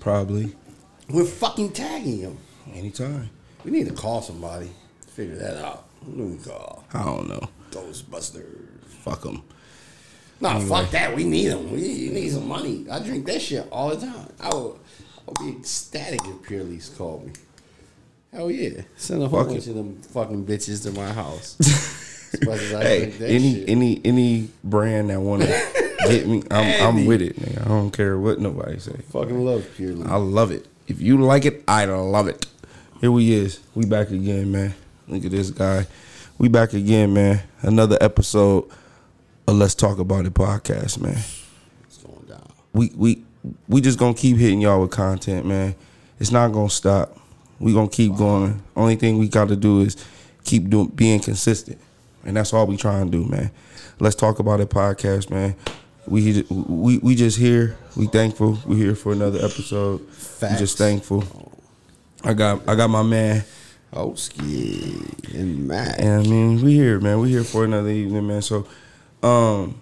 Probably We're fucking tagging him. anytime. We need to call somebody. Figure that out. Who do we call? I don't know. Ghostbusters. Fuck them. No, fuck that. We need them. We need some money. I drink that shit all the time. I will, I'll be ecstatic if Leaf called me. Hell yeah. Send a whole Fuck bunch it. of them fucking bitches to my house. As as I Hey, any shit. any any brand that want to get me, I'm I'm with it. Nigga. I don't care what nobody say. fucking love Pure Leaf. I love it. If you like it, I love it. Here we is. We back again, man. Look at this guy. We back again, man. Another episode of Let's Talk About It podcast, man. It's going down. We we we just gonna keep hitting y'all with content, man. It's not gonna stop. We gonna keep going. Only thing we got to do is keep doing being consistent, and that's all we try and do, man. Let's talk about it, podcast, man. We we we just here. We thankful. We here for another episode. We just thankful. I got I got my man, Oski and Matt. and I mean we here, man. We here for another evening, man. So, um,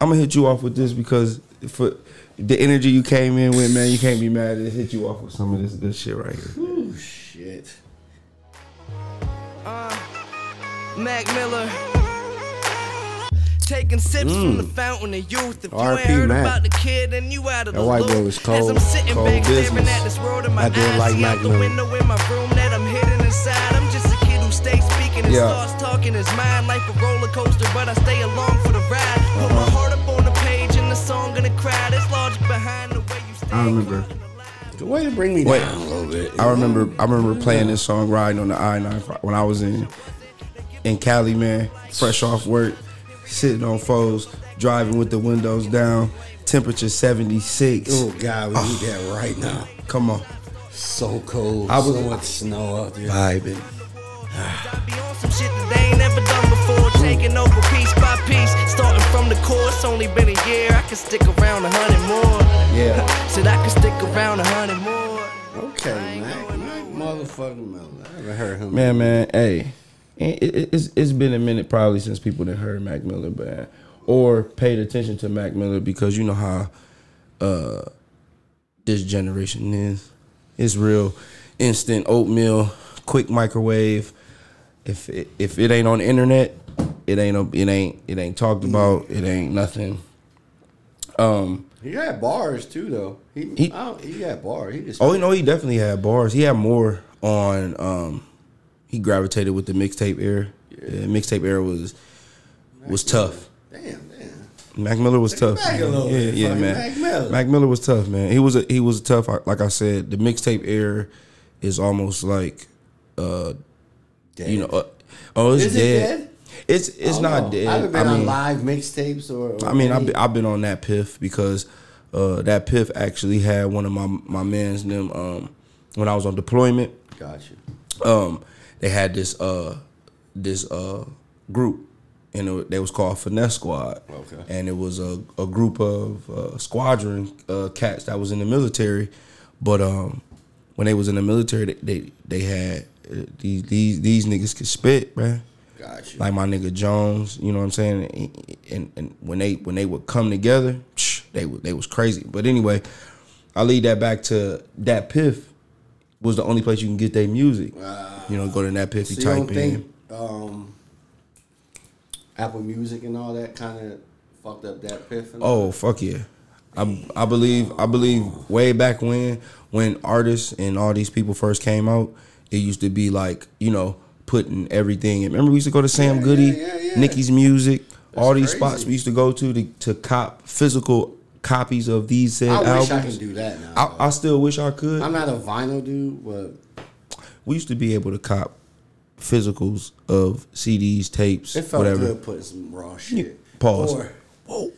I'm gonna hit you off with this because for the energy you came in with, man, you can't be mad it. Hit you off with some of this this shit right here. Ooh, shit. Uh, Mac Miller. Taking sips from the fountain of youth. If you ain't heard Mac. about the kid, then you out of That the white loop. boy was As cold- I'm sitting cold back staring at this world in my I did eyes, like see Mac out the window in my room that I'm hidden inside. I'm just a kid who stays speaking and Yeah. starts talking his mind. Life a roller coaster, but I stay along for the ride. Put Uh-huh. my heart up on the page and the song gonna cry. There's logic behind the way you stay. I remember. The way to bring me Wait. down a little bit. I remember I remember playing this song riding on the I nine when I was in in Cali, man. Fresh off work, sitting on foes, driving with the windows down, temperature seventy six. Oh God, we need oh. that right now. Come on, So cold. I was- so much snow out there. vibing. I be on some shit that they ain't never done before. Taking over piece by piece. Starting from the core, it's only been a year. I can stick around a hundred more. Yeah. Said I can stick around a hundred more. Okay, Mac. Mac motherfucking Miller. I haven't heard him. Man, man, hey, it, it, it's it's been a minute probably since people that heard Mac Miller, man, or paid attention to Mac Miller because you know how uh this generation is. It's real instant oatmeal, quick microwave. If it, if it ain't on the internet, it ain't no- it ain't it ain't talked about. It ain't nothing. Um. He had bars too, though. He He- I don't, he had bars. He just Oh, you know, he definitely had bars. He had more on. um He gravitated with the mixtape era. Yeah, mixtape era was was tough. damn, damn. Mac Miller was tough. back man. yeah, yeah, man. Mac Miller. Mac Miller was tough, man. He was a, he was tough. Like I said, the mixtape era is almost like, uh, Dead. you know, uh, oh, it's Is it dead. dead? It's it's don't not know. dead. I haven't been I on mean, live mixtapes or. or I mean, I've been, I've been on DatPiff because uh, DatPiff actually had one of my my man's them um, when I was on deployment. Gotcha. Um, they had this uh this uh group, and it, they was called Finesse Squad. Okay. and it was a, a group of uh, squadron uh, cats that was in the military, but um when they was in the military, they they, they had uh, these these these niggas could spit, man Gotcha. like my nigga Jones, you know what I'm saying? And, and when they when they would come together, psh, they was they was crazy. But anyway, I lead that back to DatPiff was the only place you can get their music. you know, go to DatPiff, you so type in. um, Apple Music and all that kind of fucked up DatPiff? And all Oh fuck yeah. I, I believe I believe way back when when artists and all these people first came out, it used to be like you know putting everything. in. Remember we used to go to Sam Yeah, Goody, yeah, yeah. Nicky's Music, all these crazy. spots we used to go to to, to cop physical copies of these said I wish albums. I could do that now. I, I still wish I could. I'm not a vinyl dude, but we used to be able to cop physicals of CDs, tapes, it felt whatever. good putting some raw shit. Pause. Or, Whoa,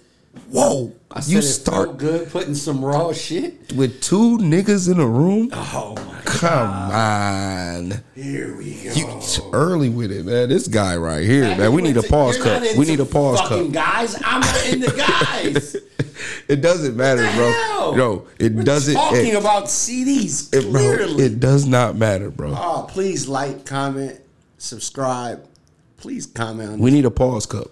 whoa! I said you start good putting some raw shit. with two niggas in a room. Oh my Come on. Here we go. You early with it, man. This guy right here, man. We need a pause You're not cup. We need a pause cup. Guys, I'm not into guys. It doesn't matter, the bro. hell? No, it We're doesn't. talking It, about CDs it, bro, clearly. it does not matter, bro. oh, please like, comment, subscribe. Please comment on We need a pause cup.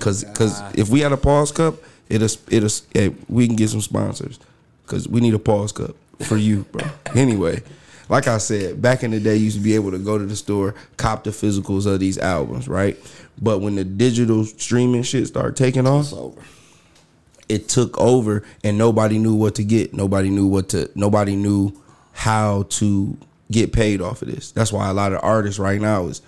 Cause, cause if we had a pause cup, it'll, it'll, eh, we can get some sponsors. because we need a pause cup for you, bro. anyway, like I said, back in the day, you used to be able to go to the store, cop the physicals of these albums, right? But when the digital streaming shit started taking off, it took over and nobody knew what to get. Nobody knew what to nobody knew how to get paid off of this. That's why a lot of artists right now is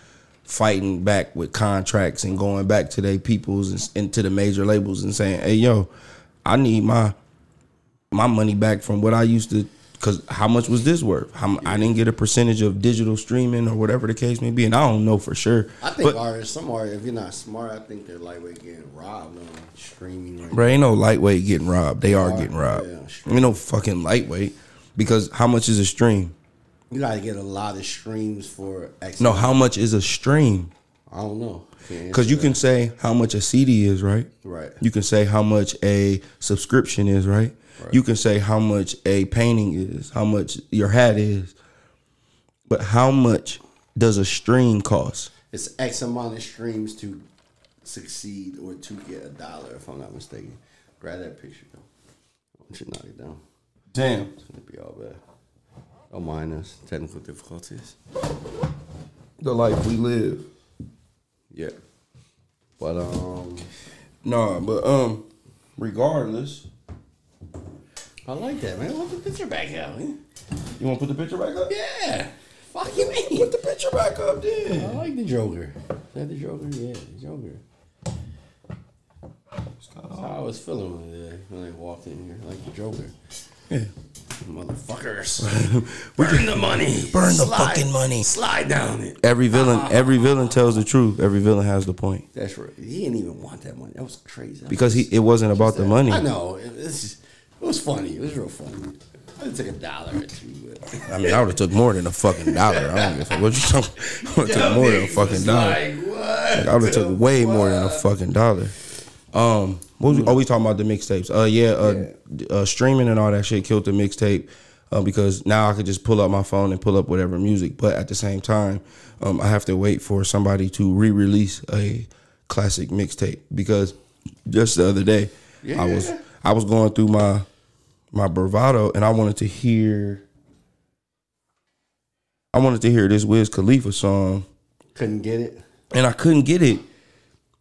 fighting back with contracts and going back to their peoples and, and to the major labels and saying, "Hey yo, I need my my money back from what I used to cuz how much was this worth? How, I didn't get a percentage of digital streaming or whatever the case may be and I don't know for sure. I think But- artists, some artists, if you're not smart, I think they're lightweight getting robbed on streaming right Bro, ain't no lightweight getting robbed. They are are, getting robbed. yeah, ain't no fucking lightweight. Because how much is a stream? You gotta get a lot of streams for X. No, how much is a stream? I don't know. Because you answer can say how much a CD is, right? Right. You can say how much a subscription is, right? right? You can say how much a painting is, how much your hat is. But how much does a stream cost? It's X amount of streams to succeed or to get a dollar, if I'm not mistaken. Grab that picture though. I want you to knock it down. Damn. It's gonna be all bad. Don't mind us. Technical difficulties. The life we live. Yeah. But um Nah, but um, regardless, I like that, man. Put the picture back out, man. you want to put the picture back up? Yeah. Fuck you mean? Put the picture back up, then. I like the Joker. Is that the Joker? Yeah, the Joker. That's how I was feeling when when they walked in here, like the Joker. Yeah. Motherfuckers. burn the money. Burn the fucking money. Slide down it. Every villain, every villain tells the truth. Every villain has the point That's right. He didn't even want that money. That was crazy. because he it wasn't about the money. I know. It, it's just, it was funny. It was real funny. I took a dollar or two. I mean, I would have took more than a fucking dollar. I don't give a fuck. What you talking? I would have took more than a fucking dollar. Like, what? I would have took way more than a fucking dollar. Um, what was we always talking about the mixtapes? Uh, yeah, uh, uh, streaming and all that shit killed the mixtape. Uh, because now I could just pull up my phone and pull up whatever music, but at the same time, um, I have to wait for somebody to re-release a classic mixtape. Because just the other day, I was I was going through my my bravado and I wanted to hear I wanted to hear this Wiz Khalifa song Couldn't get it. and I couldn't get it.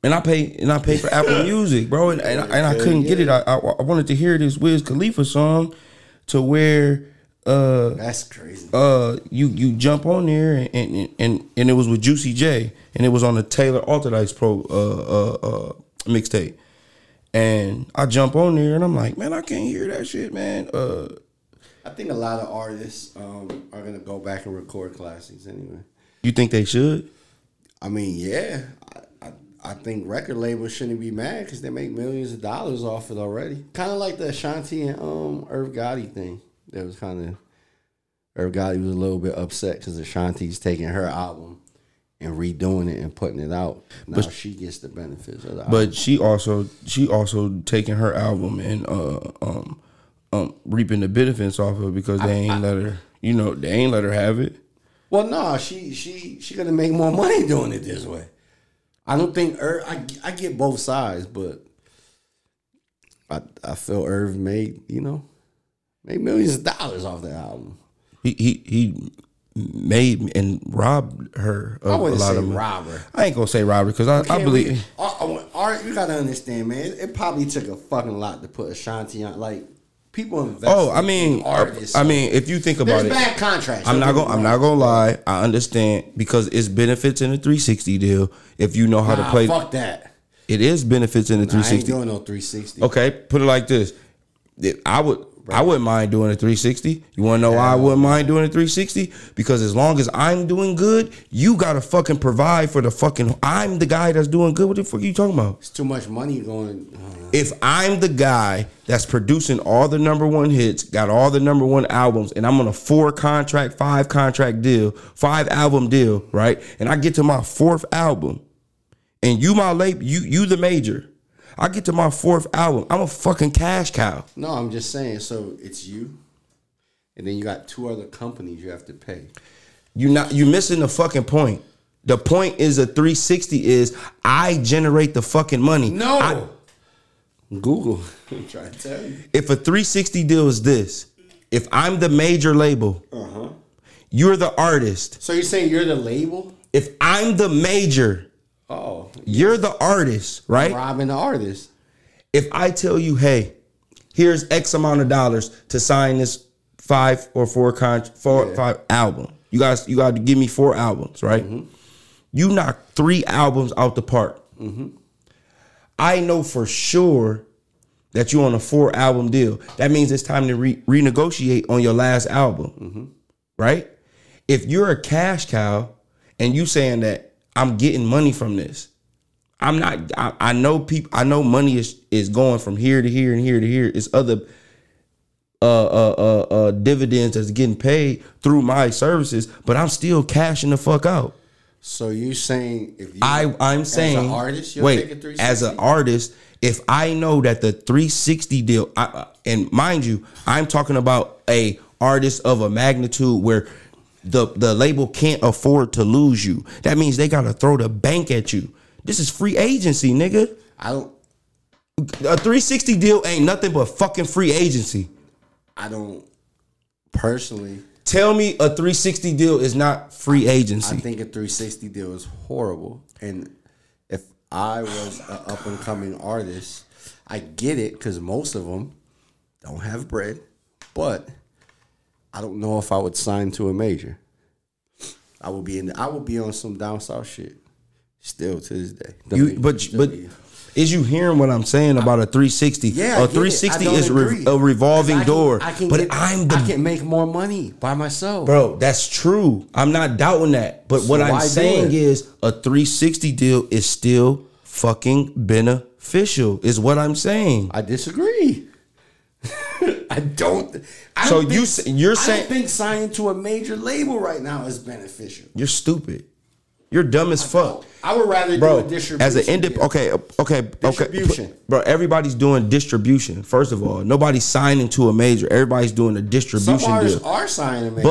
And I pay and I pay for Apple Music, bro, and, and, I, and I couldn't get it. I, I I wanted to hear this Wiz Khalifa song to where uh That's crazy. uh you you jump on there and and and, and it was with Juicy J and it was on the Taylor Allderdice Pro uh uh, uh mixtape. And I jump on there and I'm like, man, I can't hear that shit, man. Uh I think a lot of artists um, are gonna go back and record classics anyway. you think they should? I mean, yeah, I, I, I think record labels shouldn't be mad because they make millions of dollars off it already. Kind of like the Ashanti and um Irv Gotti thing. That was kind of Irv Gotti was a little bit upset because Ashanti's taking her album and redoing it and putting it out. Now she gets the benefits of the album. But she also she also taking her album and uh um um reaping the benefits off of it because they ain't let her you know they ain't let her have it. Well, no, she she she gonna make more money doing it this way. I don't think Irv. I I get both sides, but I I feel Irv made you know made millions of dollars off the album. He he he made and robbed her of I a wouldn't lot say of robber. I ain't gonna say robber because I, I believe we- uh, uh, Art, art, you gotta understand, man. It, it probably took a fucking lot to put Ashanti on. Like people invest. Oh, I mean, in artists. I mean, if you think about there's it, bad contracts. I'm don't gonna. I'm not gonna lie. I understand because it's benefits in the 360 deal. If you know how to play, Fuck that. it is benefits in the Nah, I ain't 360. doing no 360. Okay, put it like this. I would I wouldn't mind doing a 360. You wanna know why I wouldn't mind doing a 360? Because as long as I'm doing good, you gotta fucking provide for the fucking I'm the guy that's doing good. What the fuck are you talking about? It's too much money going. Uh, If I'm the guy that's producing all the number one hits, got all the number one albums, and I'm on a four contract, five contract deal, five album deal, right? And I get to my fourth album, and you my label, you you the major. I get to my fourth album, I'm a fucking cash cow. No, I'm just saying. So it's you, and then you got two other companies you have to pay. You not you missing the fucking point. The point is a 360 is I generate the fucking money. No, I- Google. I'm trying to tell you. If a 360 deal is this, if I'm the major label, Uh-huh. you're the artist. So you're saying you're the label? If I'm the major, Oh, you're the artist, right? robbing the artist. If I tell you, hey, here's X amount of dollars to sign this five or four con four Yeah. five album, you guys, you got to give me four albums, right? Mm-hmm. You knock three albums out the park. Mm-hmm. I know for sure that you're on a four album deal. That means it's time to re- renegotiate on your last album, mm-hmm. right? If you're a cash cow and you saying that I'm getting money from this, I'm not. I, I know people. I know money is is going from here to here and here to here. It's other uh, uh, uh, uh, dividends that's getting paid through my services, but I'm still cashing the fuck out. So you saying if you I I'm as saying an artist, wait take a 360? as an artist if I know that the 360 deal I, I- and mind you I'm talking about a artist of a magnitude where the the label can't afford to lose you. That means they gotta throw the bank at you. This is free agency nigga. I don't a 360 deal ain't nothing but fucking free agency. I don't personally. Tell me a 360 deal is not free agency. I think a 360 deal is horrible. And if I was an up and coming artist, I get it because most of them don't have bread, but I don't know if I would sign to a major. I would be in. The, I would be on some down south shit. Still to this day. You, but but is you hearing what I'm saying about a 360? yeah, a get it. 360 is re- a revolving can- door. I can but get- I'm the I can make more money by myself. bro. That's true. I'm not doubting that. But what I'm saying is a 360 deal is still fucking beneficial. Is what I'm saying. I disagree. I don't. I So don't you think- you're I saying- don't think signing to a major label right now is beneficial. You're stupid. You're dumb as fuck. I would rather bro. do a distribution. As an indep, deal. okay, okay, Distribution. okay, bro. Everybody's doing distribution. First of all, nobody's signing to a major. Everybody's doing a Some distribution artists deal. are signing majors.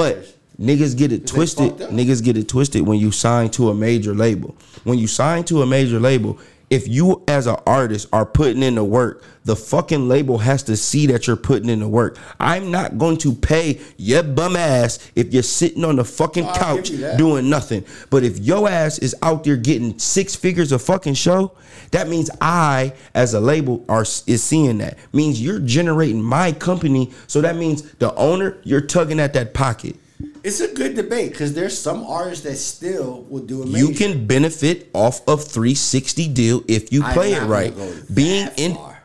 But niggas get it twisted. Niggas get it twisted when you sign to a major label. When you sign to a major label, if you as an artist are putting in the work, the fucking label has to see that you're putting in the work. I'm not going to pay your bum ass if you're sitting on the fucking I'll couch give you that. doing nothing. But if your ass is out there getting six figures a fucking show, that means I, as a label, are is seeing that. Means you're generating my company. So that means the owner, you're tugging at that pocket. It's a good debate because there's some artists that still will do a. You can benefit off of 360 deal if you play it right. Being in far.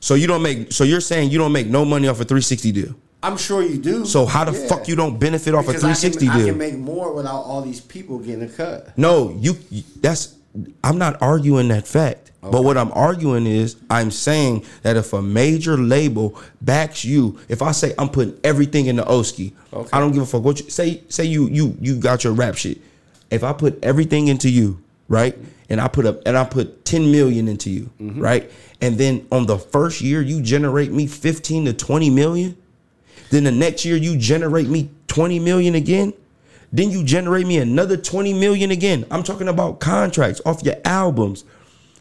so you don't make so you're saying you don't make no money off a 360 deal. I'm sure you do. So how the Yeah. fuck you don't benefit off a Because I can- 360 I deal? can make more without all these people getting a cut. No, you that's I'm not arguing that fact. But what I'm arguing is I'm saying that if a major label backs you, if I say I'm putting everything in the Oski, Okay. I don't give a fuck what you say say you you you got your rap shit. If I put everything into you, right? And I put up and I put 10 million into you, Mm-hmm. right? And then on the first year you generate me 15 to 20 million, then the next year you generate me 20 million again. Then you generate me another 20 million again. I'm talking about contracts off your albums,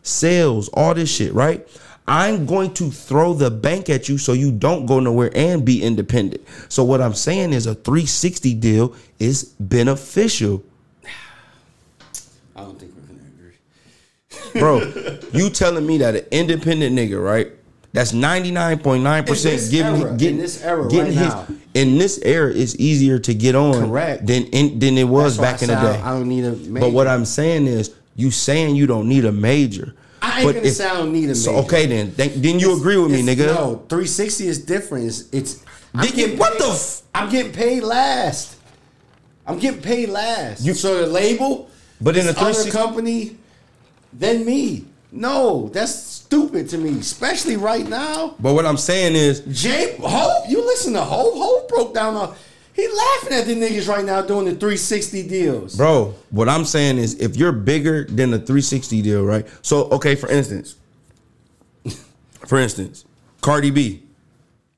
sales, all this shit, right? I'm going to throw the bank at you so you don't go nowhere and be independent. So what I'm saying is a 360 deal is beneficial. I don't think we're gonna agree. Bro, you telling me that an independent nigga, right? That's 99.9% In this giving era, getting in this era getting right his now. in this era it's easier to get on Correct. than in, than it was back in the day. I don't need a major. But what I'm saying is, you saying you don't need a major. I ain't but gonna if- say I don't need a major. So okay then, then, then you agree with me, nigga? No, 360 is different. It's, it's I'm getting what paid- the f- I'm getting paid last. I'm getting paid last. You- so the label, But in the 360 other company, then me. No, that's stupid to me, especially right now. But what I'm saying is, Jay Hope, you listen to Hope. Hope broke down. A, he laughing at the niggas right now doing the 360 deals. bro, what I'm saying is, if you're bigger than the 360 deal, right? So okay, for instance, for instance, Cardi B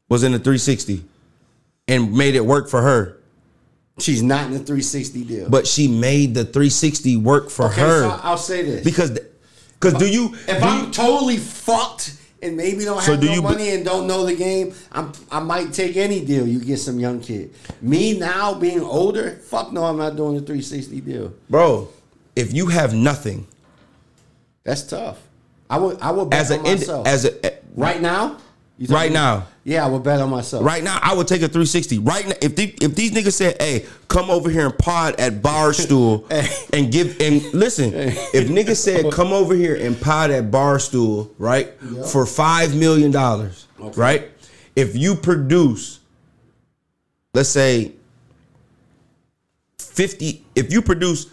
was in the 360 and made it work for her, She's not in the 360 deal. but she made the 360 work for okay, her so I'll say this. because, because do you If do I'm you- totally fucked and maybe don't So have do no you money and don't know the game, I'm I might take any deal. You get some young kid. Me now being older, fuck no, I'm not doing a 360 deal. bro. If you have nothing That's tough. I would I would bet as on ind- myself. as a right now. Right talking- now. Yeah, I would bet on myself. right now, I would take a 360. Right now, if the, if these niggas said, "Hey, come over here and pod at Barstool and give and listen," if niggas said, "Come over here and pod at Barstool," right, for five million dollars, Okay. right? If you produce, let's say, fifty, if you produce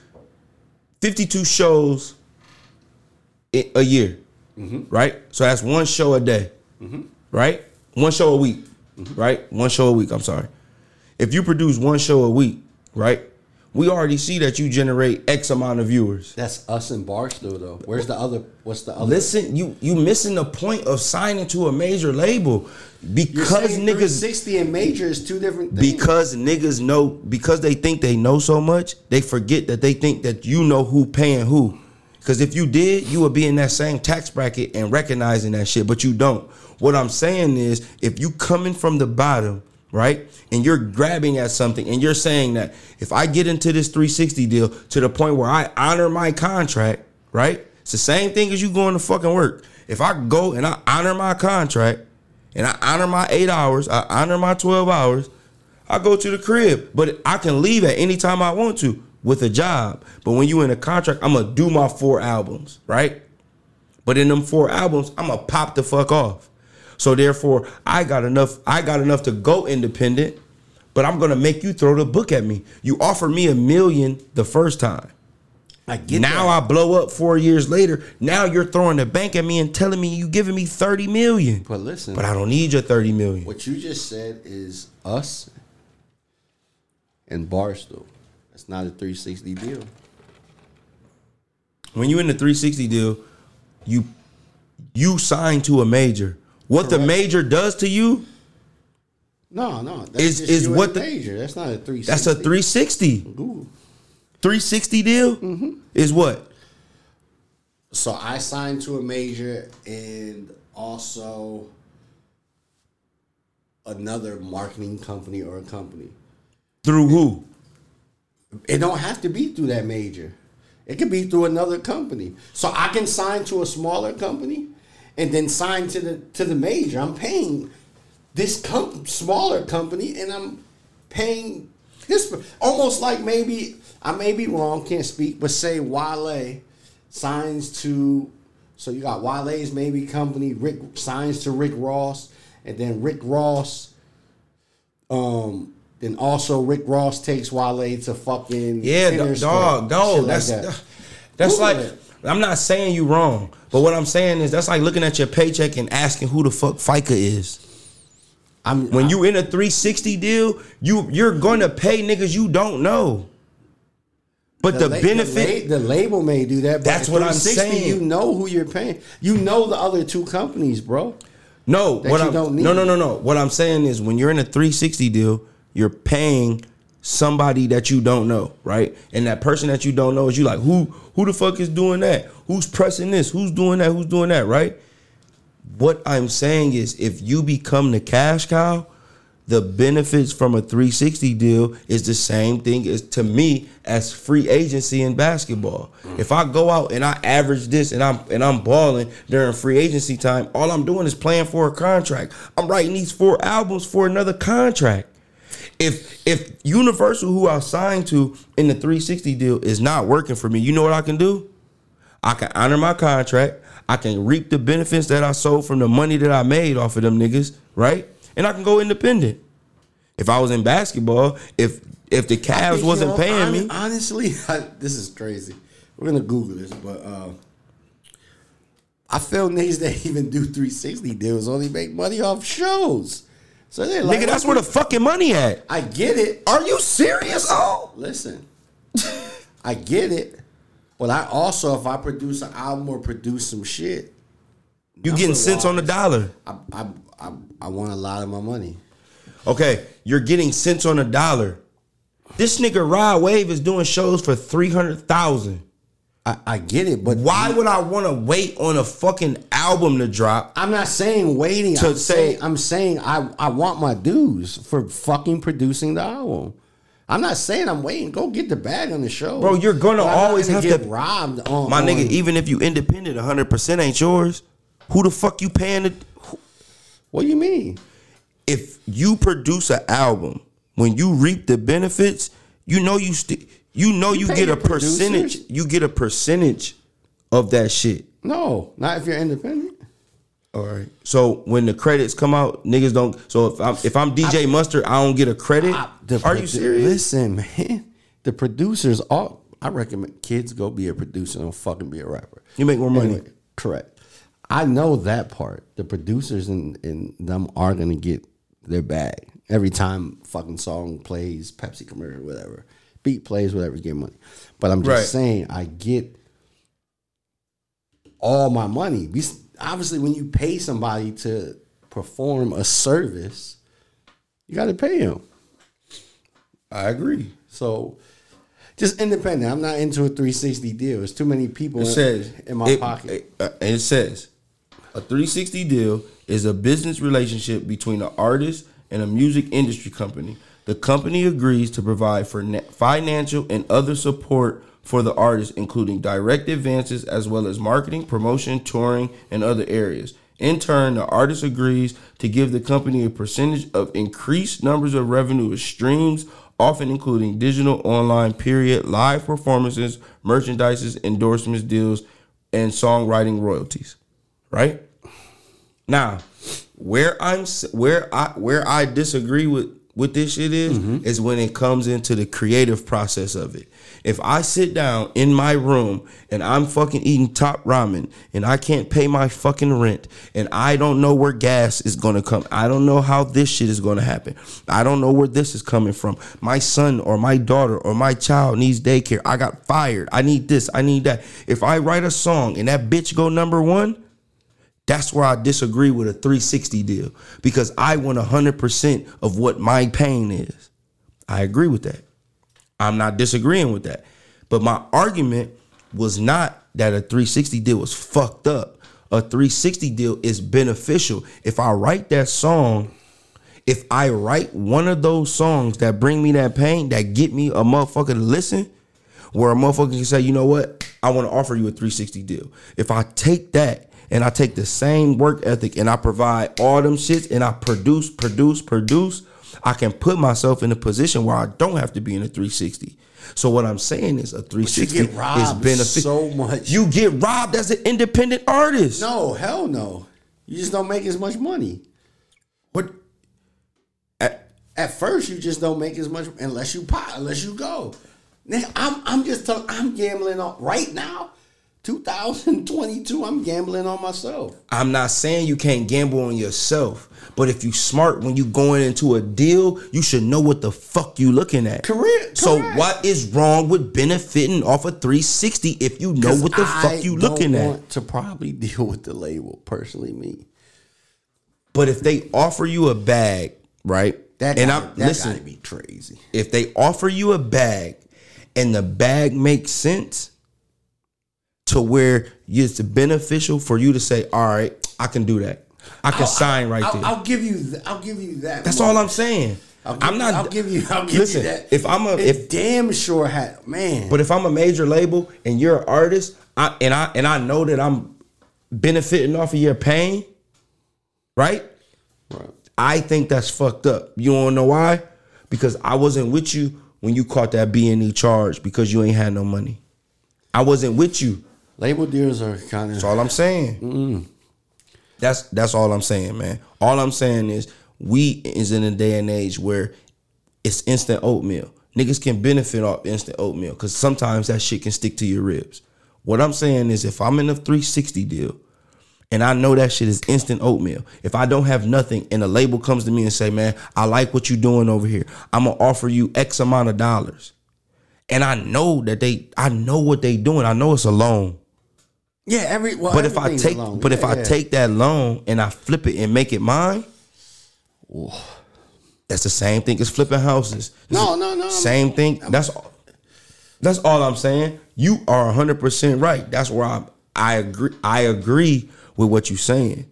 fifty-two shows a year, mm-hmm. right? So that's one show a day, mm-hmm. right? One show a week, right? One show a week. I'm sorry. If you produce one show a week, right? We already see that you generate X amount of viewers. That's us and Barstool though. Where's the other? What's the other? Listen, you you missing the point of signing to a major label because niggas sixty and major is two different things. because niggas know because they think they know so much, they forget that they think that you know who paying who. Because if you did, you would be in that same tax bracket and recognizing that shit, but you don't. What I'm saying is, if you coming from the bottom, right, and you're grabbing at something, and you're saying that if I get into this 360 deal to the point where I honor my contract, right, it's the same thing as you going to fucking work. If I go and I honor my contract, and I honor my eight hours, I honor my 12 hours, I go to the crib, but I can leave at any time I want to with a job. But when you in a contract, I'm gonna do my four albums, right? But in them four albums, I'm gonna pop the fuck off. So therefore, I got enough. I got enough to go independent, but I'm gonna make you throw the book at me. You offer me a million the first time. I get now that. I blow up four years later. Now you're throwing the bank at me and telling me you giving me 30 million. But listen, But I don't need your 30 million. what you just said is us and Barstool. That's not a 360 deal. when you in the 360 deal, you you sign to a major. What the major does to you, No, no. That's Is- is what the major. That's not a 360. that's a 360. Google. 360 deal Mm-hmm. is what? So I signed to a major and also another marketing company or a company. Through who? It don't have to be through that major. It could be through another company. So I can sign to a smaller company and then sign to the to the major. I'm paying this com- smaller company and I'm paying this almost like maybe I may be wrong, can't speak, but say Wale signs to so you got Wale's maybe company, Rick signs to Rick Ross, and then Rick Ross um then also Rick Ross takes Wale to fucking Yeah, dog, Square, dog. shit like That's that. that's Google like it. I'm not saying you wrong, but what I'm saying is that's like looking at your paycheck and asking who the fuck FICA is. I'm When you in a 360 deal, you you're going to pay niggas you don't know. But the, la- benefit the, la- the label may do that. But That's what I'm 360, saying. You know who you're paying. You know the other two companies, bro. No, that what you I'm, don't need. no, no, no, no. What I'm saying is when you're in a 360 deal, you're paying somebody that you don't know, right? And that person that you don't know is you like, who who the fuck is doing that? Who's pressing this? Who's doing that? Who's doing that, right? What I'm saying is if you become the cash cow, the benefits from a 360 deal is the same thing as to me as free agency in basketball. If I go out and I average this and I'm and I'm balling during free agency time, all I'm doing is playing for a contract. I'm writing these four albums for another contract. If if Universal, who I signed to in the 360 deal, is not working for me, you know what I can do? I can honor my contract. I can reap the benefits that I sold from the money that I made off of them niggas, right? And I can go independent. If I was in basketball, if if the Cavs wasn't know, paying hon- me, Honestly, I, this is crazy. We're gonna Google this, but uh, I feel niggas that even do 360 deals only make money off shows. So like, nigga, that's where the fucking money at. I get it. Are you serious? Oh, Listen, I get it, but I also, if I produce an album or produce some shit, you getting cents on the dollar. I I I, I want a lot of my money. Okay, you're getting cents on a dollar. This nigga Rod Wave is doing shows for three hundred thousand. I, I get it, but Why would I want to wait on a fucking album to drop. I'm not saying waiting. To I'm say- saying I'm saying I I want my dues for fucking producing the album. I'm not saying I'm waiting. Go get the bag on the show, Bro, you're gonna But always gonna have get to- robbed on My nigga, on- even if you independent, 100% ain't yours. Who the fuck you paying to What do you mean? if you produce an album, when you reap the benefits, you know you st- you know you, pay get a producers? percentage. You get a percentage of that shit. No, not if you're independent. All right. So when the credits come out, niggas don't. So if I'm if I'm DJ Mustard, I don't get a credit. I- the Are you serious? Listen, man. The producers all I recommend kids go be a producer, don't fucking be a rapper. You make more money. Anyway, correct. I know that part. The producers and, and them are gonna get their bag every time fucking song plays, Pepsi commercial, whatever. Beat plays, whatever, get money. But I'm just Right. saying, I get all my money. Obviously, when you pay somebody to perform a service, you got to pay them. I agree. So just independent. I'm not into a 360 deal. There's too many people It says in my it- pocket. it- uh, and it says a 360 deal is a business relationship between an artist and a music industry company. The company agrees to provide for na- financial and other support for the artist, including direct advances as well as marketing, promotion, touring, and other areas. In turn, the artist agrees to give the company a percentage of increased numbers of revenue streams, often including digital, online, period, live performances, merchandises, endorsements, deals, and songwriting royalties. Right? Now, where I'm where I where I disagree with with this shit is mm-hmm. is when it comes into the creative process of it. If I sit down in my room and I'm fucking eating top ramen and I can't pay my fucking rent and I don't know where gas is gonna come, I don't know how this shit is gonna happen. I don't know where this is coming from. My son or my daughter or my child needs daycare. I got fired. I need this. I need that. If I write a song and that bitch go number one, that's where I disagree with a 360 deal because I want 100% of what my pain is. I agree with that. I'm not disagreeing with that. But my argument was not that a 360 deal was fucked up. A 360 deal is beneficial. If I write that song, if I write one of those songs that bring me that pain, that get me a motherfucker to listen, where a motherfucker can say, you know what, I want to offer you a 360 deal. If I take that and I take the same work ethic and I provide all them shits and I produce, produce, produce, I can put myself in a position where I don't have to be in a 360. So what I'm saying is a 360 is beneficial. so much. You get robbed as an independent artist. no, hell no. You just don't make as much money. What? At first, you just don't make as much unless you pot, unless you go. Now, I'm I'm just talking, I'm gambling on right now. 2022, I'm gambling on myself. I'm not saying you can't gamble on yourself, but if you smart when you going into a deal, you should know what the fuck you looking at. Correct, So correct. what is wrong with benefiting off a 360 if you know what the I fuck you looking at? to probably deal with the label personally. Me, But if they offer you a bag, right? that and gotta, I'm that listen, gotta be crazy. if they offer you a bag and the bag makes sense to where it's beneficial for you to say, all right, I can do that. I can sign right I'll, there. I'll give you. th- I'll give you that. That's all I'm saying. I'll give, I'm not. I'll give you. I'll give listen, you that. if I'm a if damn sure had man. but if I'm a major label and you're an artist, I, and I and I know that I'm benefiting off of your pain, right? Right. I think that's fucked up. You don't know why? Because I wasn't with you when you caught that B and E charge because you ain't had no money. I wasn't with you. Label deals are kind of. That's all I'm saying. That's that's all I'm saying, man. All I'm saying is we is in a day and age where it's instant oatmeal. Niggas can benefit off instant oatmeal because sometimes that shit can stick to your ribs. What I'm saying is if I'm in a 360 deal and I know that shit is instant oatmeal, if I don't have nothing and a label comes to me and say, man, I like what you're doing over here. I'm gonna offer you X amount of dollars. And I know that they I know what they doing. I know it's a loan. Yeah, every. Well, But if I take, but if Yeah, I yeah. take that loan and I flip it and make it mine, that's the same thing as flipping houses. No, no, no, I'm- Same thing. That's all. That's all I'm saying. You are 100 percent right. That's where I I agree. I agree with what you're saying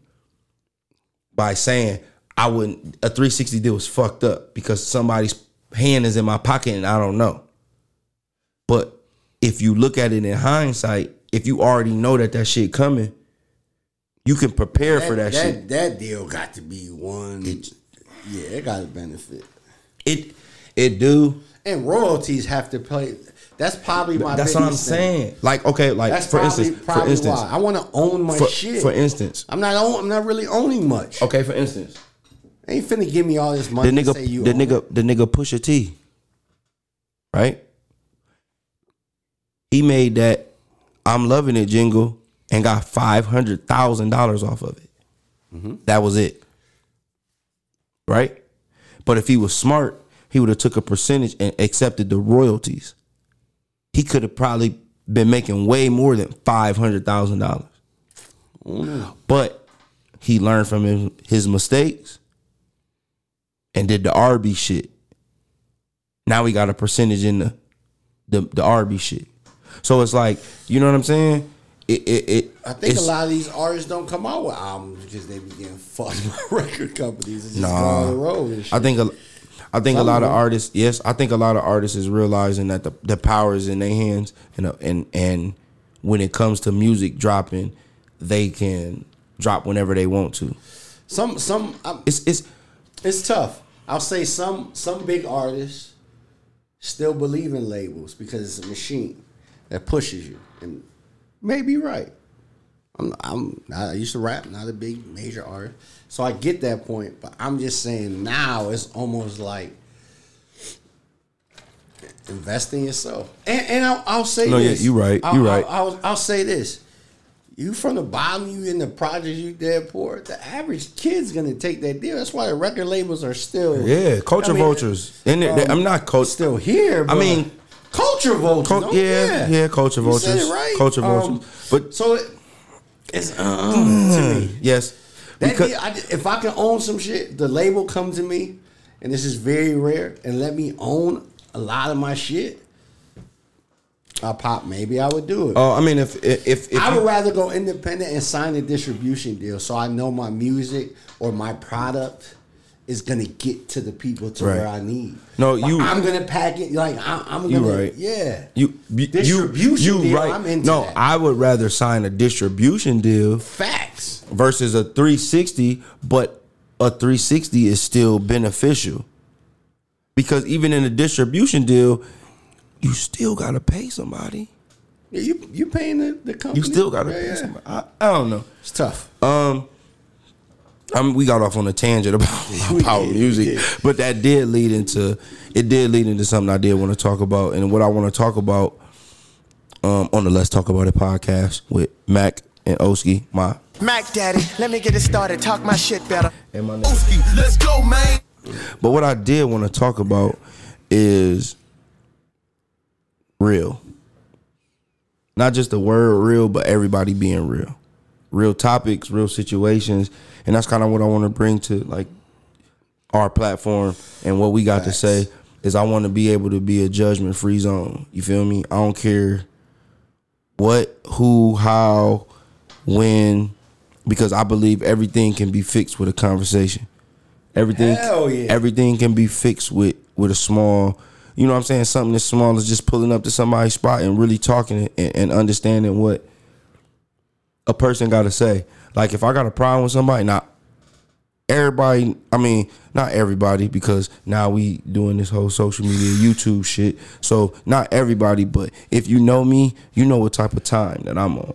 by saying I wouldn't a 360 deal was fucked up because somebody's hand is in my pocket and I don't know. But if you look at it in hindsight, if you already know that that shit coming, you can prepare for that, that, shit. that deal got to be one. yeah, it got to benefit. It it do. And royalties have to play. That's probably my. That's what I'm thing. saying. Like okay, like That's for probably, instance, probably for instance, why I want to own my for, shit. for instance, I'm not. Own, I'm not really owning much. okay, for instance, Ain't finna give me all this money. the to nigga, say you the own nigga, it. the nigga Pusha T, right? He made that "I'm loving it" jingle and got five hundred thousand dollars off of it. Mm-hmm. That was it, right? But if he was smart, he would have took a percentage and accepted the royalties. He could have probably been making way more than five hundred thousand dollars. But he learned from his, his mistakes and did the RB shit. Now he got a percentage in the the, the RB shit. So it's like, you know what I'm saying? It it, it I think a lot of these artists don't come out with albums because they be getting fucked by record companies. It's just Nah. on the road and shit. I think a, I think a lot of artists, yes, I think a lot of artists is realizing that the, the power is in their hands, and uh, and and when it comes to music dropping, they can drop whenever they want to. some some um, It's it's it's tough. I'll say some some big artists still believe in labels because it's a machine that pushes you, and may be right. I'm I'm I used to rap, not a big major artist, so I get that point. But I'm just saying now it's almost like invest in yourself. And, and I'll, I'll say No, yeah, this. you right, you right. I'll, I'll, I'll say this. You from the bottom, you in the projects, you dead poor. The average kid's gonna take that deal. That's why the record labels are still yeah, culture I mean, vultures. And um, I'm not coach. still here. I mean, culture vultures. cul- no? yeah, yeah, culture You said vultures, it right. culture Um, vultures. But so it, it's uh, to me. yes, That because deal, I, if I can own some shit, the label come to me, and this is very rare, and let me own a lot of my shit. I pop. Maybe I would do it. oh, I mean, if if if, I you- would rather go independent and sign a distribution deal, so I know my music or my product is gonna get to the people to Right. where I need. No, Like, you- I'm gonna pack it like I, I'm You gonna. You right. Yeah. you you Distribution you, you deal, right. I'm into no, that. I would rather sign a distribution deal Facts. versus a 360, but a 360 is still beneficial. Because even in a distribution deal, you still gotta pay somebody. Yeah, you you paying the, the company. You still gotta Yeah, pay yeah. somebody. I, I don't know. It's tough. Um, I mean, we got off on a tangent about, We about did, music, but that did lead into it. Did lead into something I did want to talk about, and what I want to talk about um, on the Let's Talk About It podcast with Mac and Oski, my Mac Daddy, let me get it started. Talk my shit better. and my nigga. Oski, let's go, man. But what I did want to talk about is real. Not just the word real, but everybody being real. Real topics, real situations. And that's kind of what I want to bring to like our platform and what we got to say is I want to be able to be a judgment free zone. You feel me? I don't care what, who, how, when, because I believe everything can be fixed with a conversation. Everything, yeah. everything can be fixed with with a small, you know what I'm saying? Something as small as just pulling up to somebody's spot and really talking and, and understanding what a person got to say. Like if I got a problem with somebody, not everybody. I mean, not everybody because now we doing this whole social media, YouTube shit. So not everybody, but if you know me, you know what type of time that I'm on.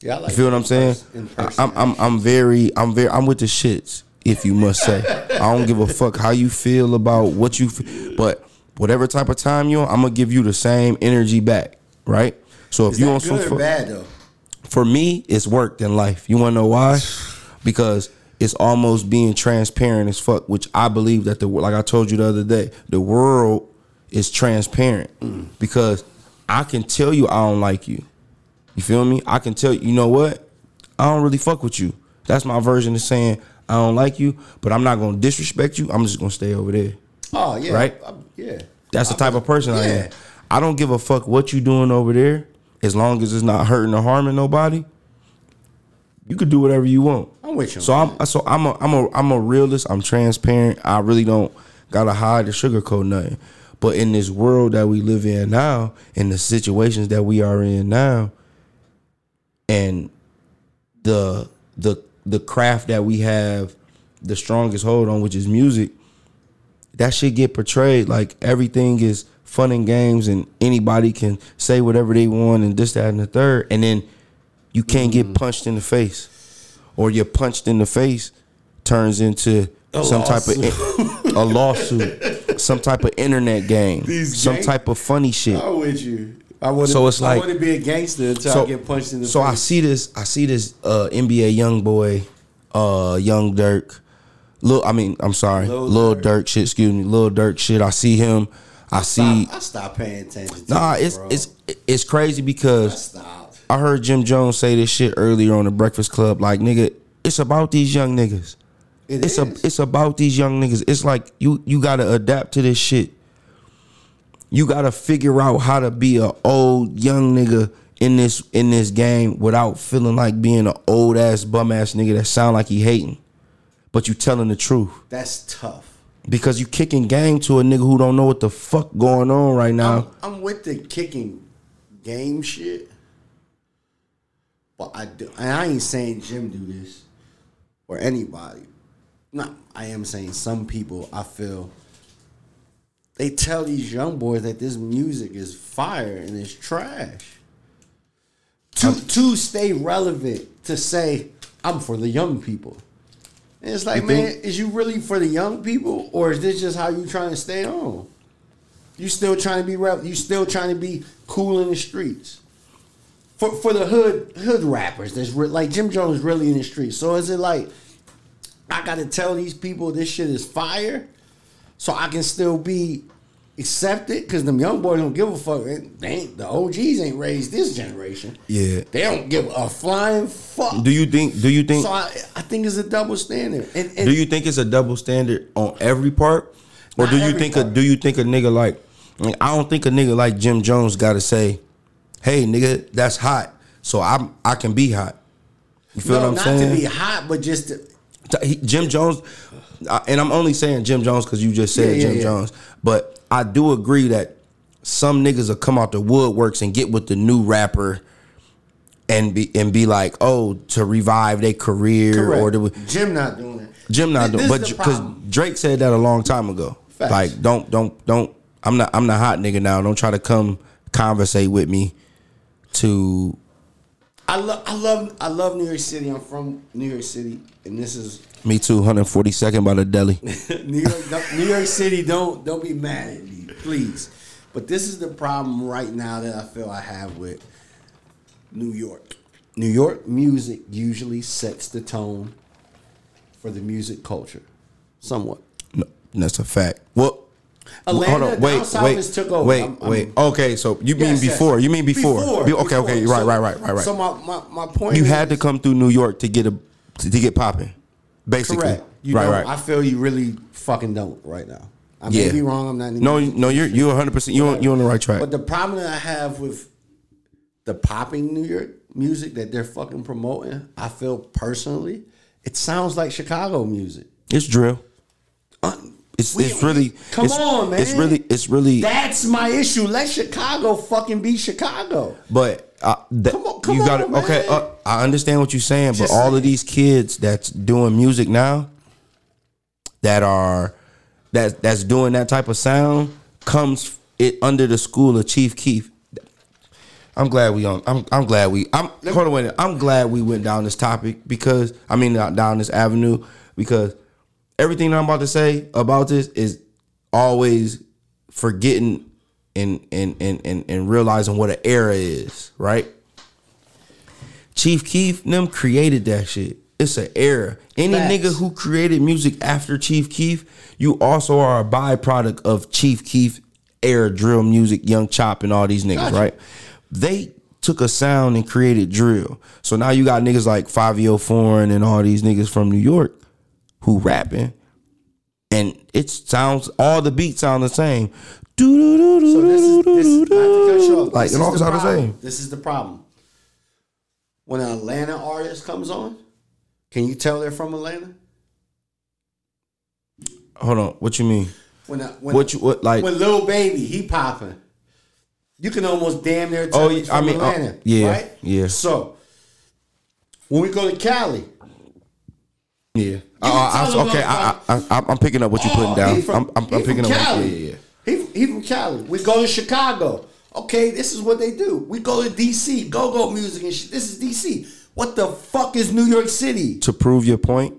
Yeah, I like You feel what I'm saying? I- person. I'm I'm I'm very I'm very I'm with the shits. If you must say, I don't give a fuck how you feel about what you, but whatever type of time you're on, I'm gonna give you the same energy back, right? So if you on some good or fu- bad though? For me, it's work than life. You wanna know why? Because it's almost being transparent as fuck, which I believe that the like I told you the other day, the world is transparent because I can tell you I don't like you. You feel me? I can tell you, you know what? I don't really fuck with you. That's my version of saying I don't like you, but I'm not gonna disrespect you. I'm just gonna stay over there. Oh yeah, Right? I- yeah. That's the type of person I am. I don't give a fuck what you doing over there, as long as it's not hurting or harming nobody. you could do whatever you want. I'm with you. So I'm so I'm a I'm a I'm a realist. I'm transparent. I really don't gotta hide or sugarcoat nothing. But in this world that we live in now, in the situations that we are in now, and the the the craft that we have the strongest hold on, which is music, that shit get portrayed like everything is fun and games and anybody can say whatever they want and this, that, and the third. And then you can't Mm-hmm. get punched in the face. Or you're punched in the face turns into some type of a lawsuit, some type of internet game, These some type of funny shit. I'm with you. I want So it's like I want to be a gangster until I get punched in the so face. I see this. I see this uh, NBA YoungBoy, uh, young Durk. Lil, I mean, I'm sorry, Lil Lil, Durk. Dirk. shit. Excuse me, Lil Durk shit. I see him. I see. I stop paying attention. Nah, this, it's bro. it's it's crazy because stopped. I heard Jim Jones say this shit earlier on the Breakfast Club. Like, nigga, it's about these young niggas. It it's is. a it's about these young niggas. It's like you you gotta adapt to this shit. You gotta figure out how to be a old young nigga in this in this game without feeling like being an old ass bum ass nigga that sound like he hating, but you telling the truth That's tough. Because you kicking game to a nigga who don't know what the fuck going on right now. I'm, I'm with the kicking game shit, but I do. And I ain't saying Jim do this or anybody. No, I am saying some people. I feel they tell these young boys that this music is fire and it's trash. To to stay relevant, to say I'm for the young people. And it's like, You man, think- is you really for the young people, or is this just how you trying to stay on? You still trying to be rap? You still trying to be cool in the streets? For for the hood hood rappers, that's re- like Jim Jones really in the streets. So is it like I got to tell these people this shit is fire, so I can still be accepted? Because them young boys don't give a fuck. They ain't, the OGs ain't raised this generation. Yeah. they don't give a flying fuck. Do you think? Do you think? so I, I think it's a double standard. And, and Do you think it's a double standard on every part, or do you think a do you think a nigga like? I don't think a nigga like Jim Jones got to say, "Hey, nigga, that's hot," so I'm I can be hot. You feel no, what I'm not saying? to be hot, but just to, T- he- Jim Jones, and I'm only saying Jim Jones because you just said Yeah, yeah, Jim yeah. Jones, but I do agree that some niggas will come out the woodworks and get with the new rapper. And be and be like, oh, to revive their career or to, Jim not doing it. Jim not Th- doing, this but because. Drake said that a long time ago. Facts. Like, don't, don't, don't. I'm not, I'm not hot nigga now. Don't try to come conversate with me. To I love, I love, I love New York City. I'm from New York City, and this is me too. 142nd by the deli. New York. New York City. Don't don't be mad at me, please. But this is the problem right now that I feel I have with New York. New York music usually sets the tone for the music culture, somewhat. No, that's a fact. Well, Atlanta, down south wait, has took over. wait, I'm- I'm- wait. Okay, so you mean Yes, yes. before? You mean before? Be- okay, okay. Right, So- right, right, right, right. So my, my, my point you is, had to come through New York to get a to, to get popping, basically. correct. You right, right. I feel you really fucking don't right now. I may Yeah. be wrong. I'm not. no, no, you're you're 100. percent You're on- you're on the right track. But the problem that I have with the popping New York music that they're fucking promoting, I feel personally, it sounds like Chicago music. it's drill. Uh, It's we- it's really come it's, on, man. It's really it's really. That's my issue. Let Chicago fucking be Chicago. But uh, that, Come on- come you got it. Okay, uh, I understand what you're saying, Just but all of these kids that's doing music now, that are that that's doing that type of sound, comes it under the school of Chief Keef. I'm glad we on. I'm I'm glad we. I'm hold on. I'm glad we went down this topic because I mean down this avenue because everything that I'm about to say about this is always forgetting and and and and, and realizing what an era is, right? Chief Keef them created that shit. It's an era. Any Facts. nigga who created music after Chief Keef, you also are a byproduct of Chief Keef era drill music, Young Chop, and all these niggas, Gotcha. right? They took a sound and created drill. So now you got niggas like Fivio Foreign and all these niggas from New York who rapping, and it sounds all the beats sound the same. So this is this, not you off, Like it is all sound the same. This is the problem. when an Atlanta artist comes on? Can you tell they're from Atlanta? Hold on. What you mean? When a, when What you what like? when Lil Baby he popping, you can almost damn near tell Oh, he's I from mean, uh, Atlanta. yeah, right? yeah. So when we go to Cali, yeah. Uh, tell I, okay. I, I, I, I'm picking up what you're putting Oh, down. from- I'm, I'm, I'm picking up. Cali. yeah, yeah, yeah. He, he from Cali. We go to Chicago. Okay, this is what they do. We go to DC, go go music and shit. This is DC. What the fuck is New York City? To prove your point.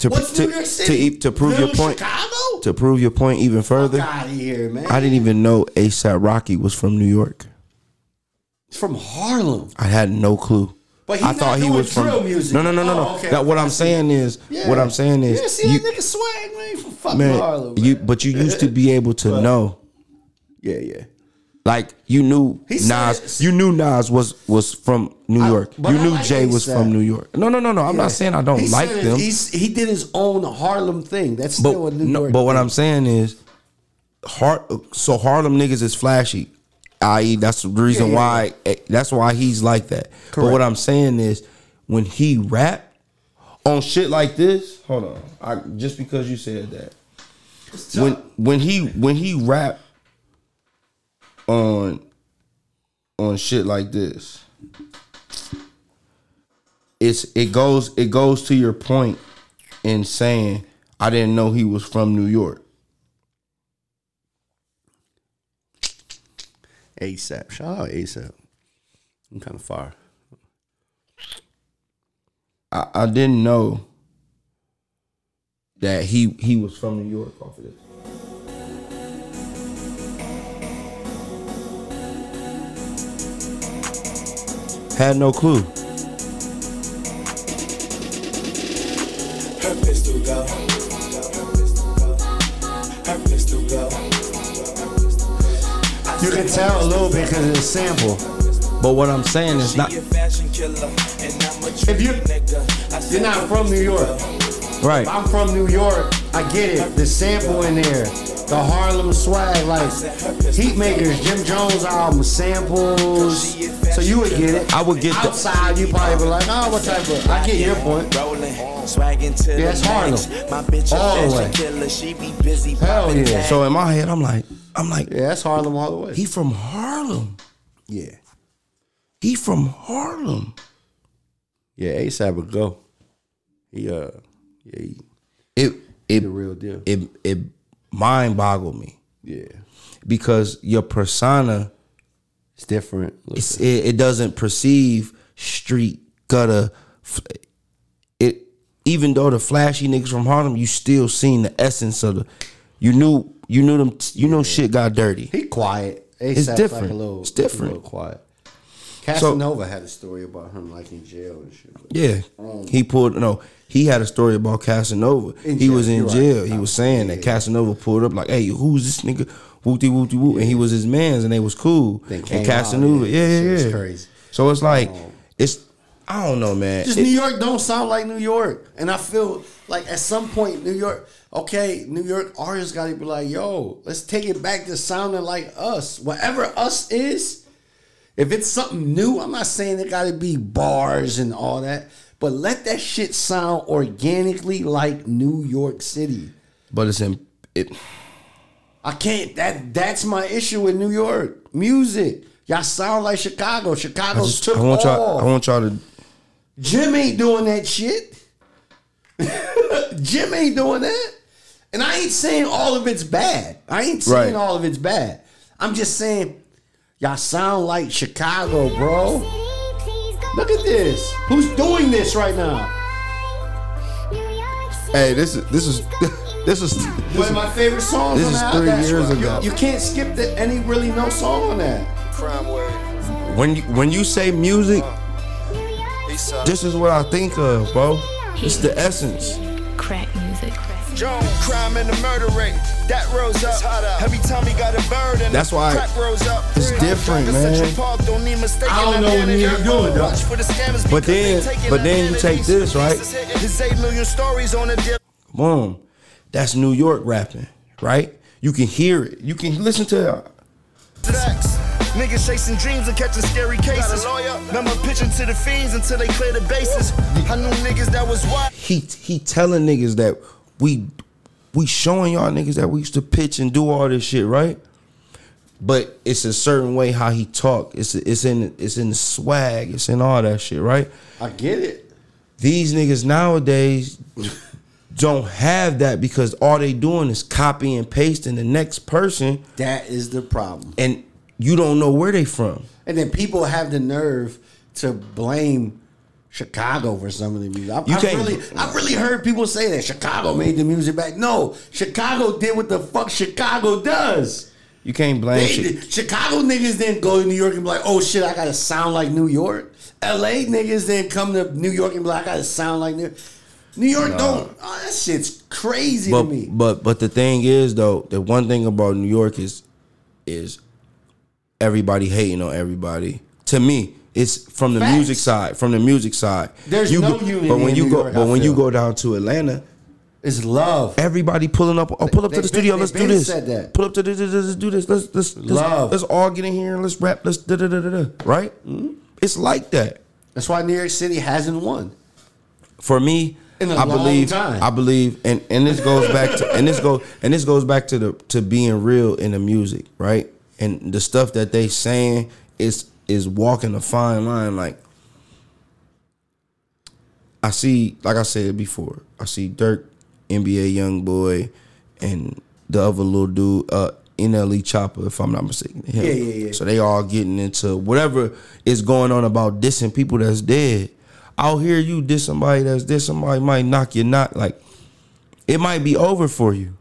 To, What's to, New York City? e- to prove your point. Chicago? To prove your point even further. Out of here, man. I didn't even know ASAP Rocky was from New York. It's from Harlem. I had no clue. But he I not thought he was from. music. No, no, no, no, no. Oh, okay, Now, what I I'm saying is, Yeah. what I'm saying is, yeah, see you, nigga swag, man, from fucking man, Harlem. Man. you, but you used to be able to know, yeah, yeah. like you knew He said- Nas, you knew Nas was was from New York. but you knew like Jay was A$AP. from New York. No, no, no, no. I'm Yeah. not saying I don't He like them, he did his own Harlem thing. That's but still a New no, York. but what. I'm saying is, Har- so Harlem niggas is flashy. I.e., that's the reason Yeah, yeah, why. eh, That's why he's like that. But what I'm saying is, when he rap on shit like this, hold on. I just because you said that. When when he when he rap on on shit like this, it's it goes it goes to your point in saying I didn't know he was from New York. ASAP. Shout out ASAP. I'm kind of far. I, I didn't know that he he was from New York off of this. Had no clue. Her pistol go. Her pistol go. You can tell a little bit because of the sample. But what I'm saying is not She fashion killer, and I'm a If you- You're not from New York. right. I'm from New York. I get it. The sample in there. The Harlem swag, like Heatmakerz, Jim Jones album, samples. So you would get it. I would get the Outside, you probably be like, oh, what type of. I get your point. Rolling, Yeah, it's. Harlem. My bitch All the way. killer. She be busy. Hell yeah. so in my head I'm like I'm like Yeah, that's Harlem all the way. he from Harlem. Yeah. He from Harlem. Yeah, ASAP would go. He, uh, yeah, he, It it the real deal. it it mind boggled me Yeah. because your persona It's different. it's, it, it doesn't perceive street gutter. It even though the flashy niggas from Harlem, you still seen the essence of the. You knew you knew them. You know shit got dirty. He quiet. It's different. Like a little, It's different. Quiet. Casanova had a story about him like in jail and shit. Yeah, he pulled no. He had a story about Casanova. In he jail, was in you're right. jail. He was saying that Casanova pulled up like, "Hey, who's this nigga?" Wooty wooty whoop, and he was his man's, and they was cool. And out, Casanova, yeah, yeah, yeah, crazy. So it's like um, it's. I don't know, man. Just It- New York don't sound like New York, and I feel like at some point New York, okay, New York artists got to be like, yo, let's take it back to sounding like us. Whatever us is, if it's something new, I'm not saying it got to be bars and all that, but let that shit sound organically like New York City. but it's in it. I can't. That that's my issue with New York music. Y'all sound like Chicago. I, Chicago just, took I want off. y'all. I want y'all to. Jim ain't doing that shit. Jim ain't doing that. And I ain't saying all of it's bad. I ain't saying Right. all of it's bad. I'm just saying y'all sound like Chicago, bro. Look at this. Who's doing this right now? Hey, this is this is this is One of my favorite songs this on is that. three years right. ago. You, you can't skip the, any really no song on that. Crime wave. when you when you say music, East this is what I think of, bro. It's the essence. Crack music. Jones, crime and the murder rate. That rose up. Every time he got a bird and That's why crack rose up. it's different, Jungle man. Central Park, don't need mistaken I don't know what identity. nigga doing, though. Watch for the scammers But then- but then you take this, right? His 8 million stories on the dip. Boom. That's New York rapping, right? You can hear it. You can listen to uh, it. Niggas chasing dreams and catching scary cases. Remember pitching to the fiends until they clear the bases. I knew niggas that was wild. he he telling niggas that we we showing y'all niggas that we used to pitch and do all this shit, right? But it's a certain way how he talk. It's it's in it's in the swag. It's in all that shit, right? I get it. These niggas nowadays don't have that because all they doing is copy and pasting the next person, That is the problem. and you don't know where they from. And then people have the nerve to blame Chicago for some of the music. I, You I can't- really, I really heard people say that Chicago made the music back. No, Chicago did what the fuck Chicago does. You can't blame They Chicago niggas didn't go to New York and be like, oh shit, I gotta sound like New York. LA niggas didn't come to New York and be like, I gotta sound like New York. New York don't. Oh, that shit's crazy But to me. but but the thing is though, the one thing about New York is is everybody hating on everybody. To me, it's from the Facts. music side. From the music side, There's you no go, unity But when in you New go, York, but I when you feel. go down to Atlanta, It's love. everybody pulling up. Oh, pull up to They the studio. been- Let's they do been this. said that. Pull up to this. this- Let's do this. Let's let's let's, Love. let's all get in here and let's rap. Let's da da da da da. Right? Mm-hmm. It's like that. That's why New York City hasn't won. for me, In a I long believe time. I believe and and this goes back to and this goes and this goes back to the to being real in the music, right? And the stuff that they saying is is walking a fine line like I see like I said before, I see Durk, NBA YoungBoy, and the other little dude, uh NLE Chopper, if I'm not mistaken. him. Yeah, yeah, yeah. So they all getting into whatever is going on about dissing people that's dead. I'll hear you diss somebody that's dead. Somebody might knock you not like it might be over for you.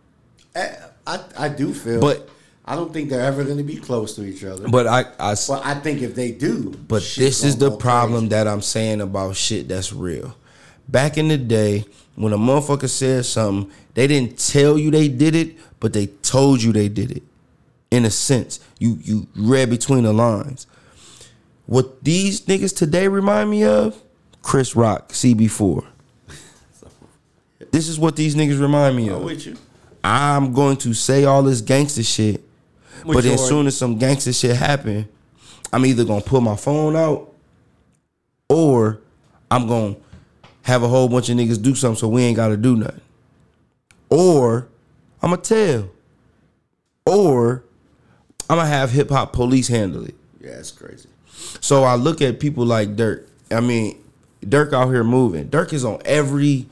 I, I, I do feel, But- I don't think they're ever going to be close to each other. But I, I Well, I think if they do, but this is the problem crazy. that I'm saying about shit that's real. Back in the day, when a motherfucker said something, they didn't tell you they did it, but they told you they did it. In a sense, you you read between the lines. What these niggas today remind me of, Chris Rock, CB4. This is what these niggas remind me I'm of. with you. I'm going to say all this gangster shit, but then as soon as some gangster shit happen, I'm either gonna pull my phone out or I'm gonna have a whole bunch of niggas do something so we ain't gotta do nothing. Or I'm gonna tell. Or I'm gonna have hip hop police handle it. Yeah, it's crazy. So I look at people like Durk. I mean, Durk out here moving. Durk is on every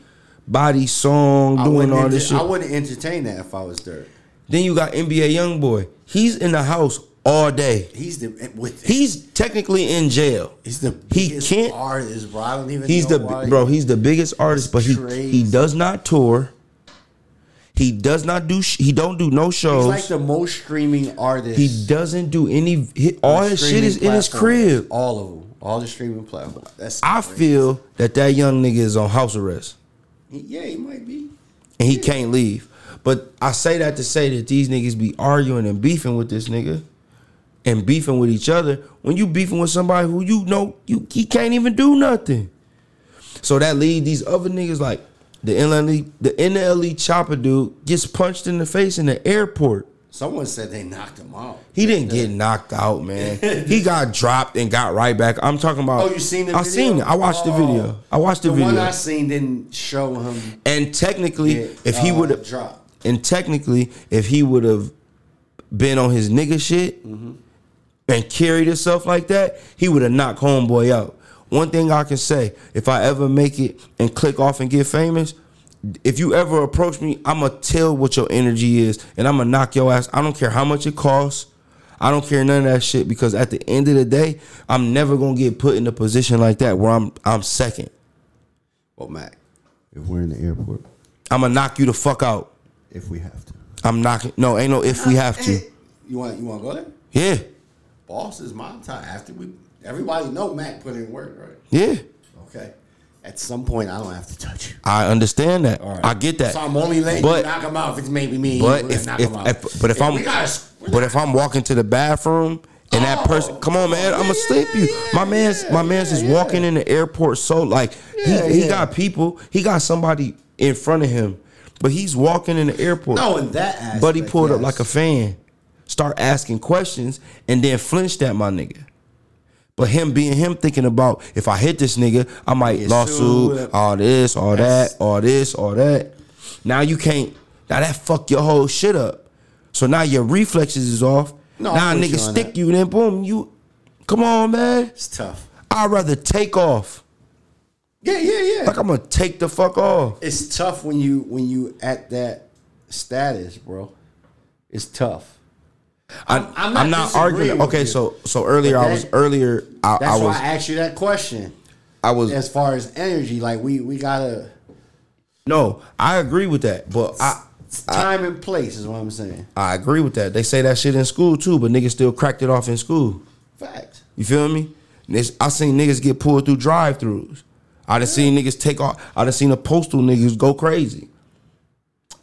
body song I doing all this enter- shit. I wouldn't entertain that if I was Durk. Then you got NBA YoungBoy. He's in the house all day. He's the with He's technically in jail. he's the he biggest can't- artist, bro. I don't even. He's know the why bro. He's the biggest artist, but he crazy. he does not tour. He does not do. sh- He don't do no He's shows. like the most streaming artist. he doesn't do any. He, all his shit is in his crib. All of them, all the streaming platforms. That's I crazy. feel that that young nigga is on house arrest Yeah, he might be. and he can't leave. But I say that to say that these niggas be arguing and beefing with this nigga and beefing with each other when you beefing with somebody who you know you he can't even do nothing. So that lead these other niggas like the NLE the NLE chopper dude gets punched in the face in the airport. Someone said they knocked him out. He didn't get knocked out, man. he got dropped and got right back. I'm talking about. Oh, you seen the I video? seen it. I watched the Oh. video. I watched the, The video. one I seen didn't show him. and technically, get, if he uh, would have dropped. And technically, if he would have been on his nigga shit Mm-hmm. and carried himself like that, he would have knocked homeboy out. One thing I can say, if I ever make it and click off and get famous, if you ever approach me, I'ma tell what your energy is and I'ma knock your ass. I don't care how much it costs. I don't care none of that shit because at the end of the day, I'm never gonna get put in a position like that where I'm I'm second. Well, Mac, if we're in the airport, I'ma knock you the fuck out. If we have to, I'm knocking. No, ain't no if we have to. You want you want to go there? Yeah, Boss is my time. After we, everybody know Mac put in work, right? yeah. Okay. At some point, I don't have to touch you. I understand that. All right. I get that. So I'm only letting but, you knock him out if it's maybe me. But if, knock if, out. if but if I'm we gotta- but if I'm walking to the bathroom and that oh, person, come on, man, I'm gonna slip you. My man's my man's is walking in the airport so like Yeah, he he yeah. got people, he got somebody in front of him, but he's walking in the airport. no, in that aspect, Buddy pulled up like a fan. start asking questions, and then flinched at my nigga. But him being him thinking about if I hit this nigga, I might Get lawsuit, sued. all this, all That's- that, all this, all that. Now you can't. Now that fuck your whole shit up. So now your reflexes is off. No, now a nigga stick that. you, then boom, you. Come on, man. It's tough. I'd rather take off. Yeah, yeah, yeah. Like I'm gonna take the fuck off. it's tough when you when you at that status, bro. It's tough. I, I'm- I'm I'm not not, arguing. Okay, you. so so earlier But I was earlier I, That's I why I asked you that question. I was As far as energy, like we we gotta no. I agree with that, but I time and place is what I'm saying. I agree with that. They say that shit in school too, but niggas still cracked it off in school. Facts. You feel me? I seen niggas get pulled through drive-throughs. I done seen niggas take off. I done seen the postal niggas go crazy.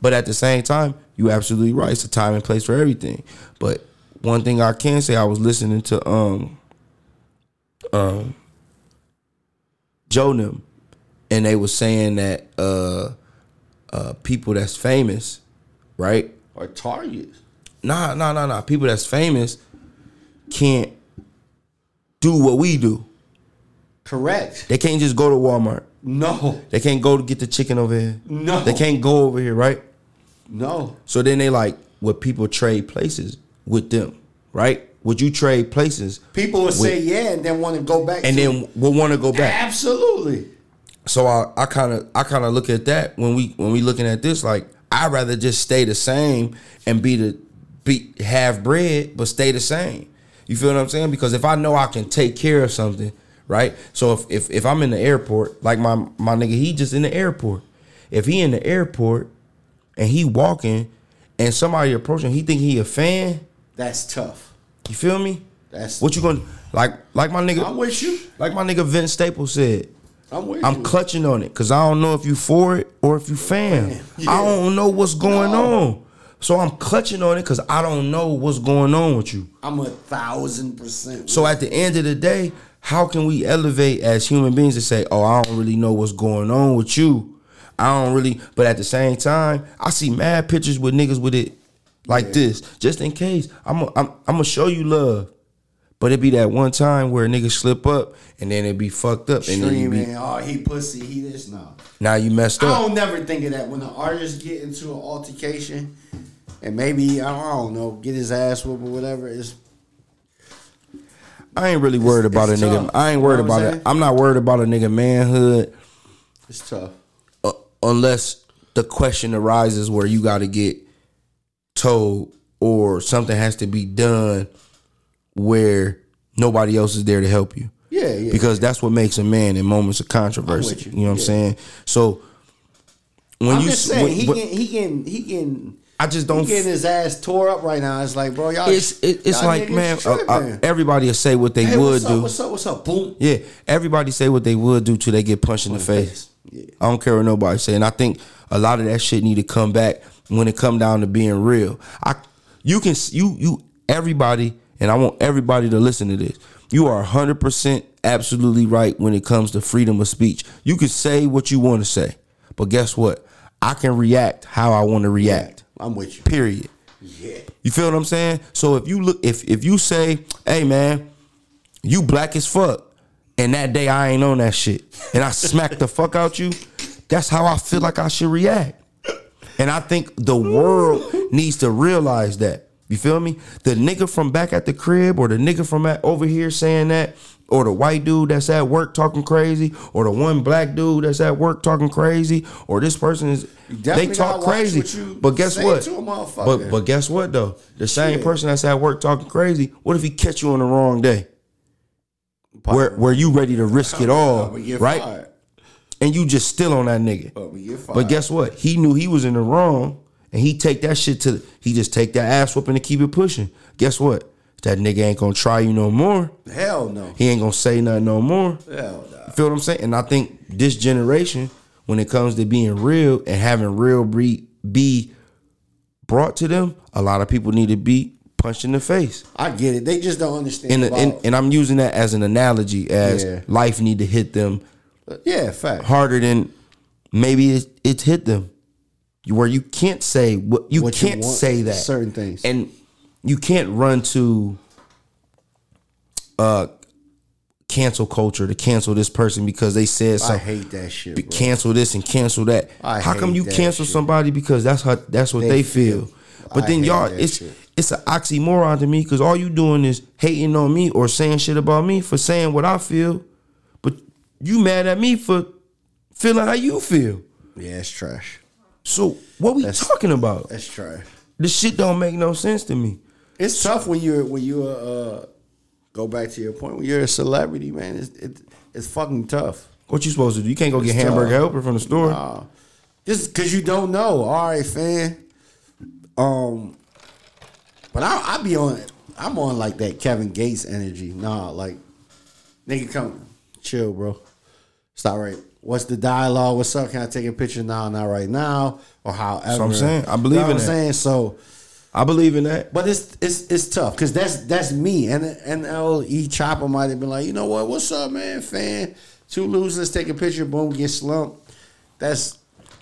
But at the same time, you absolutely right. It's a time and place for everything. But one thing I can say, I was listening to um um Joe them, and they was saying that uh uh people that's famous, right? Or targets. Nah, nah, nah, nah. People that's famous can't do what we do. Correct. They can't just go to Walmart. No. They can't go to get the chicken over here. No. They can't go over here, right? No. So then they like would people trade places with them, right? Would you trade places? People would say yeah and then want to go back and to then we'll want to go back. Absolutely. So I I kind of I kind of look at that when we when we looking at this like I'd rather just stay the same and be the be have bread but stay the same. You feel what I'm saying? Because if I know I can take care of something, right? So if if, if I'm in the airport, like my my nigga, he just in the airport. If he in the airport and he walking and somebody approaching, he think he a fan. That's tough. You feel me? That's What you gonna like? Like my nigga, I'm with you. like my nigga Vince Staples said. I'm with I'm you. clutching on it because I don't know if you for it or if you fan. Yeah. I don't know what's going No. on. So I'm clutching on it because I don't know what's going on with you. I'm a thousand percent. So at the end of the day, how can we elevate as human beings to say, oh, I don't really know what's going on with you. I don't really, but at the same time, I see mad pictures with niggas with it like this, just in case. I'm i I'm, I'm gonna show you love. But it be that one time where niggas slip up and then it be fucked up and then be, oh he pussy, he this no. now you messed up. I don't never think of that when the artist get into an altercation and maybe I don't, I don't know get his ass whooped or whatever. It's I ain't really worried It's- about a it's nigga. I ain't You worried know what I'm about it. I'm not worried about a nigga manhood it's tough. uh, unless the question arises where you got to get told or something has to be done where nobody else is there to help you. Yeah, yeah. Because that's what makes a man in moments of controversy. you. You. know what I'm saying? So when I'm you saying when- he can he can he can I just don't getting his ass tore up right now. It's like, bro, y'all. it's it, it's y'all like man, uh, uh, everybody will say what they hey, would what's do. Up, what's up? What's up? Boom. Yeah, everybody say what they would do till they get punched in the face. Yeah. I don't care what nobody say, and I think a lot of that shit need to come back when it come down to being real. I, you can you you everybody, and I want everybody to listen to this. You are hundred percent absolutely right when it comes to freedom of speech. You can say what you want to say, but guess what? I can react how I want to react. I'm with you. Period. Yeah. You feel what I'm saying? So if you look, if if you say, "Hey man, you black as fuck," and that day I ain't on that shit, and I smack the fuck out you, that's how I feel like I should react. And I think the world needs to realize that. You feel me? The nigga from back at the crib, or the nigga from at, over here saying that, or the white dude that's at work talking crazy, or the one black dude that's at work talking crazy, or this person is they talk crazy. But guess what? to. But but guess what though? The same person that's at work talking crazy. What if he catch you on the wrong day? Where where you ready to risk it all, right? fired. And you just still on that nigga. But we get fired. But guess what? He knew he was in the wrong, and he take that shit to. He just take that ass whooping and keep it pushing. Guess what? That nigga ain't gonna try you no more. Hell no. He ain't gonna say nothing no more. Hell no. You feel what I'm saying? And I think this generation, when it comes to being real and having real be, be brought to them, a lot of people need to be punched in the face. I get it. They just don't understand. And, and, and I'm using that as an analogy as Yeah. life need to hit them yeah, fact. harder than maybe it's, it's hit them. Where you can't say what you What can't want, say that certain things. And you can't run to uh cancel culture to cancel this person because they said something. I hate that shit. Bro. cancel this and cancel that. I How come you cancel shit. somebody because that's how that's what they, They feel. feel. But I then y'all, it's shit. it's an oxymoron to me because all you doing is hating on me or saying shit about me for saying what I feel, but you mad at me for feeling how you feel. Yeah, it's trash. So what we That's- talking about? That's trash. This shit don't make no sense to me. It's tough when you're when you uh go back to your point when you're a celebrity, man. It's it, it's fucking tough. What you supposed to do? You can't go get It's hamburger tough. helper from the store. Nah. Just because you don't know. All right, fan. Um, but I I be on. I'm on like that Kevin Gates energy. Nah, like nigga, come chill, bro. Stop right. What's the dialogue? What's up? Can I take a picture now? Not right now, or however. So I'm saying. I believe You know in what I'm that. saying so. I believe in that. But it's it's it's tough because that's that's me and and LE Chopper might have been like, you know what, what's up, man, fan? Two losers, take a picture, boom, get slumped. That's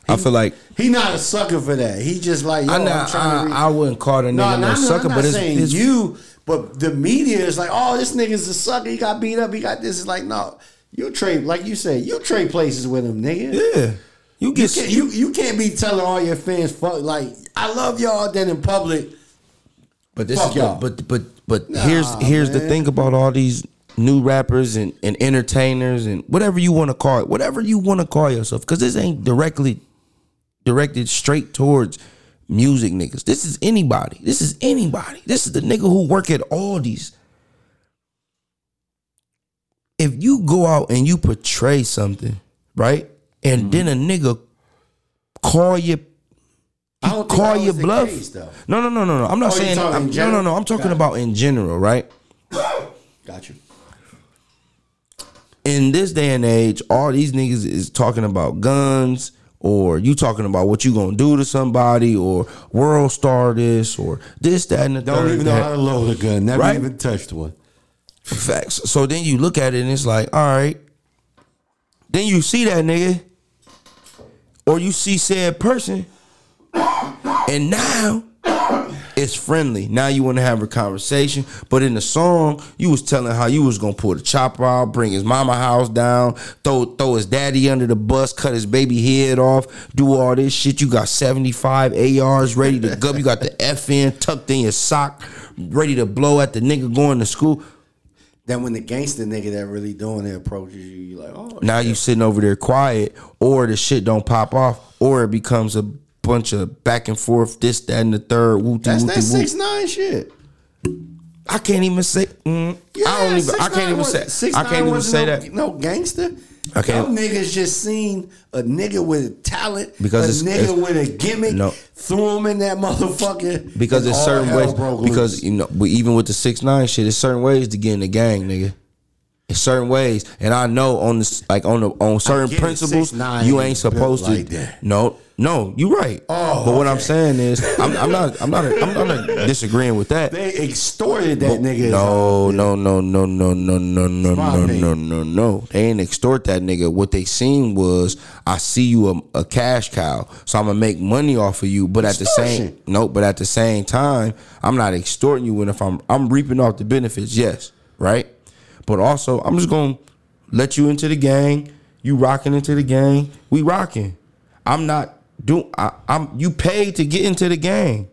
I feel like he not a sucker for that. He just like yo, I, I'm not, trying to. I, I wouldn't call the nigga no, no, no, sucker, I'm not but it's, saying it's you. But the media is like, oh, this nigga's a sucker. He got beat up. He got this. It's like, no, you trade like you say, you trade places with him, nigga. yeah. You You get can't, you, you can't be telling all your fans, fuck, like, I love y'all, then in public, But this Fuck is y'all. but but but Nah, here's here's the thing about all these new rappers and, and entertainers and whatever you want to call it, whatever you want to call yourself, because this ain't directly directed straight towards music niggas. This is anybody. This is anybody. This is the nigga who work at Aldi's. If you go out and you portray something, right, and Mm-hmm. then a nigga call you I don't call your bluff. case, no, no, no, no, no. I'm not Oh, saying. I'm, no, no, no. I'm talking Got about in general, right? Got you. In this day and age, all these niggas is talking about guns, or you talking about what you gonna do to somebody, or world star this, or this, that, and the Don't third. even know that. how to load a gun. Never Right? even touched one. Facts. So then you look at it and it's like, all right. Then you see that nigga, or you see said person, and now it's friendly. Now you want to have a conversation, but in the song you was telling how you was gonna pull the chopper out, bring his mama house down, throw throw his daddy under the bus, cut his baby head off, do all this shit. You got seventy five ARs ready to go. You got the FN tucked in your sock, ready to blow at the nigga going to school. Then when the gangster nigga that really doing it approaches you, you like, oh, Now you sitting over there quiet, or the shit don't pop off, or it becomes a bunch of back and forth, this, that, and the third. Wooty, that's wooty, that six woo. nine shit. I can't even say. Mm, I don't even. I can't even say. Six I can't even say that. No gangster. Okay. Them niggas just seen a nigga with talent, Because a nigga it's- with a gimmick, No. threw him in that motherfucker. Because it's certain ways. Because loose. you know, but even with the six nine shit, it's certain ways to get in the gang, nigga. It's certain ways, and I know on this, like on the on certain it, principles, 6ix9ine you ain't supposed to. like. No, no, you right. Oh, but what I'm saying is, I'm, I'm not, I'm not, I'm not disagreeing with that. they extorted that nigga. No, no, no, no, no, no, no, no, no, no, no, no. They ain't extort that nigga. What they seen was, I see you a, a cash cow, so I'm gonna make money off of you. But at the same, no, but at the same time, I'm not extorting you. And if I'm, I'm reaping off the benefits, yes, right. But also, I'm just gonna let you into the gang. You rocking into the gang. We rocking. I'm not do. I, I'm you paid to get into the gang.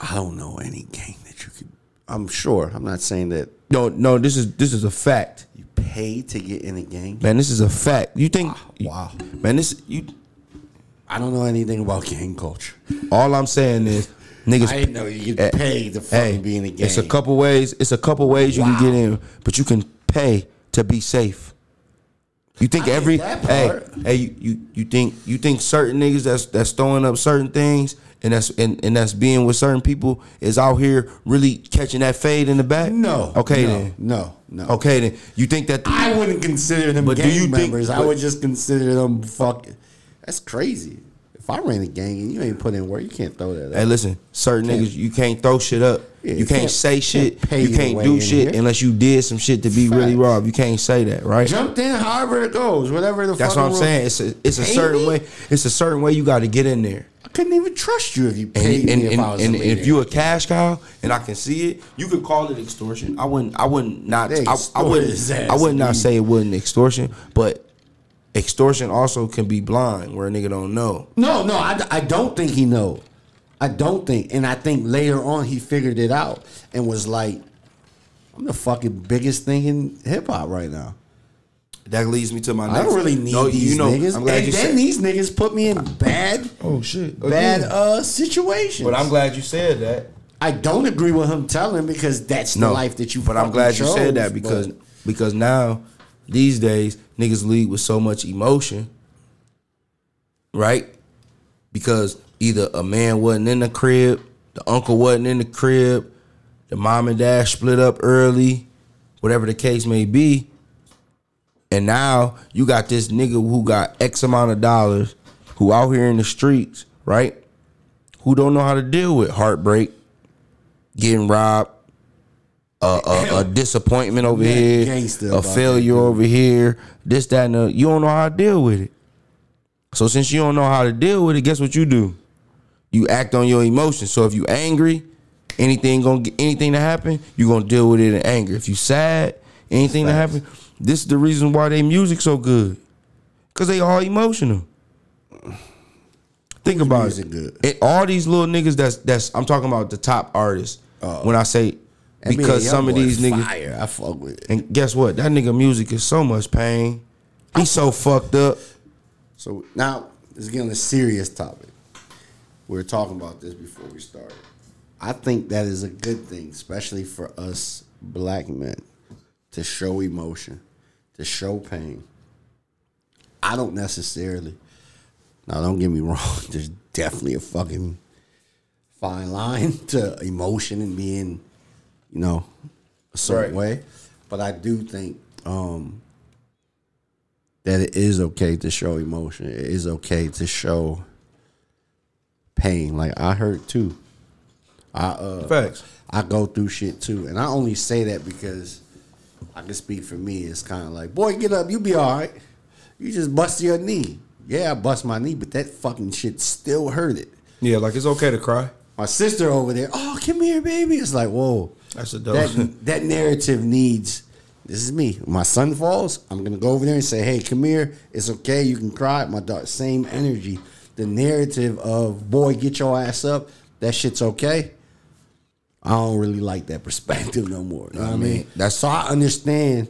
I don't know any gang that you could. I'm sure. I'm not saying that No, no. This is this is a fact. you paid to get in the gang. Man, this is a fact. You think? Wow. Man, this you. I don't know anything about gang culture. All I'm saying is, niggas. I know you eh, get paid to fucking hey, be in the gang. It's a couple ways. It's a couple ways you Wow. can get in, but you can pay to be safe. You think I every hey hey you, you you think you think certain niggas that's that's throwing up certain things and that's and, and that's being with certain people is out here really catching that fade in the back? No. Okay no, then. No. No. Okay then. You think that I wouldn't consider them But do gang you think- members. I would just consider them fucking. That's crazy. If I ran a gang and you ain't put in work, you can't throw that. Hey, Up. listen, certain Can't- niggas you can't throw shit up. Yeah, you you can't, can't- say shit. can't you can't do shit here. unless you did some shit to be really Facts. robbed. You can't say that, right? Jumped in, however it goes, whatever the. That's what I'm saying. It's a it's a certain way. It's a certain way you got to get in there. I couldn't even trust you if you paid and, me if and, I was and a if you a cash cow and I can see it, you could call it extortion. I wouldn't. I wouldn't not. I, I wouldn't. I would not say it wasn't extortion, but extortion also can be blind, where a nigga don't know. No, no, I, I don't think he know. I don't think, and I think later on he figured it out and was like, "I'm the fucking biggest thing in hip hop right now. That leads me to my. Next, I don't really need No, these you know, niggas." I'm glad and you then said. these niggas put me in bad, oh shit! bad Again. uh situations. But I'm glad you said that. I don't agree with him telling because that's the life that you. But I'm fucking glad you said that because but- because now these days niggas lead with so much emotion, right? Because either a man wasn't in the crib, the uncle wasn't in the crib, the mom and dad split up early, whatever the case may be. And now you got this nigga who got X amount of dollars, who out here in the streets, right? Who don't know how to deal with heartbreak, getting robbed, a, a, a disappointment over Yeah, here, gangster a that, failure over here, this, that, and the, you don't know how to deal with it. So since you don't know how to deal with it, guess what you do? You act on your emotions. So if you angry, anything gonna get anything to happen, you gonna deal with it in anger. If you sad, anything to happen, this is the reason why they music so good. Cause they all emotional. Think about it. good? It- All these little niggas that's that's I'm talking about the top artists. when I say That because man, some of these niggas fire. I fuck with. it. and guess what? That nigga music is so much pain. He's so fucked up. So now let's get on a serious topic. We were talking about this before we started. I think that is a good thing, especially for us black men, to show emotion, to show pain. I don't necessarily. Now, don't get me wrong. There's definitely a fucking fine line to emotion and being, you know, a certain Right. way. But I do think um, that it is okay to show emotion. It is okay to show pain. Like I hurt too. I uh Facts. I go through shit too. And I only say that because I can speak for me. It's kind of like, boy, get up, you be all right. You just bust your knee. Yeah, I bust my knee, but that fucking shit still hurt it. Yeah, like it's okay to cry. My sister over there, oh, come here, baby. It's like, whoa. That's a dope. That, that narrative needs, this is me. My son falls, I'm going to go over there and say, hey, come here. It's okay. You can cry. My daughter, same energy. The narrative of, boy, get your ass up. That shit's okay. I don't really like that perspective no more. You know what I mean? mean, that's- so I understand.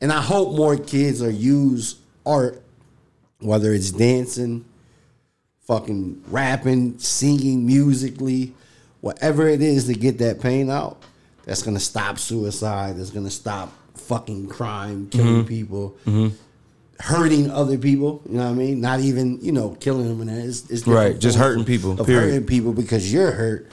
And I hope more kids are use art, whether it's dancing, fucking rapping, singing musically, whatever it is to get that pain out, that's gonna stop suicide, that's gonna stop fucking crime, killing mm-hmm. people, mm-hmm. hurting other people, you know what I mean? Not even, you know, killing them and that. It's, it's Right, just hurting people, Of period. hurting people because you're hurt.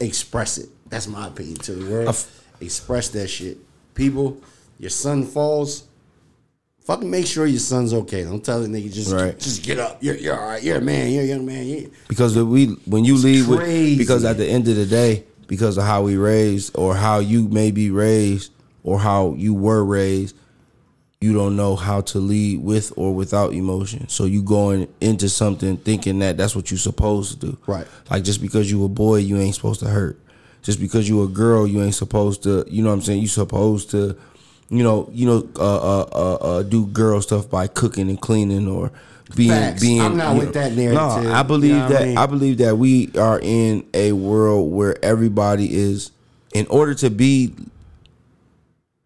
Express it. That's my opinion to the world. F- Express that shit. People, your son falls, Fucking make sure your son's okay. Don't tell the nigga just Right. just get up. You're you're all right. You're a man. You're a young man. You- because we when you leave with because at the end of the day because of how we raised or how you may be raised or how you were raised you don't know how to lead with or without emotion. So you going into something thinking that that's what you're supposed to do. Right. like just because you a boy you ain't supposed to hurt. Just because you a girl you ain't supposed to you know what i'm saying? You supposed to you know you know uh uh uh, uh do girl stuff by cooking and cleaning or being Facts. being I'm not with know- that narrative. no i believe You know that I mean? I believe that we are in a world where everybody is in order to be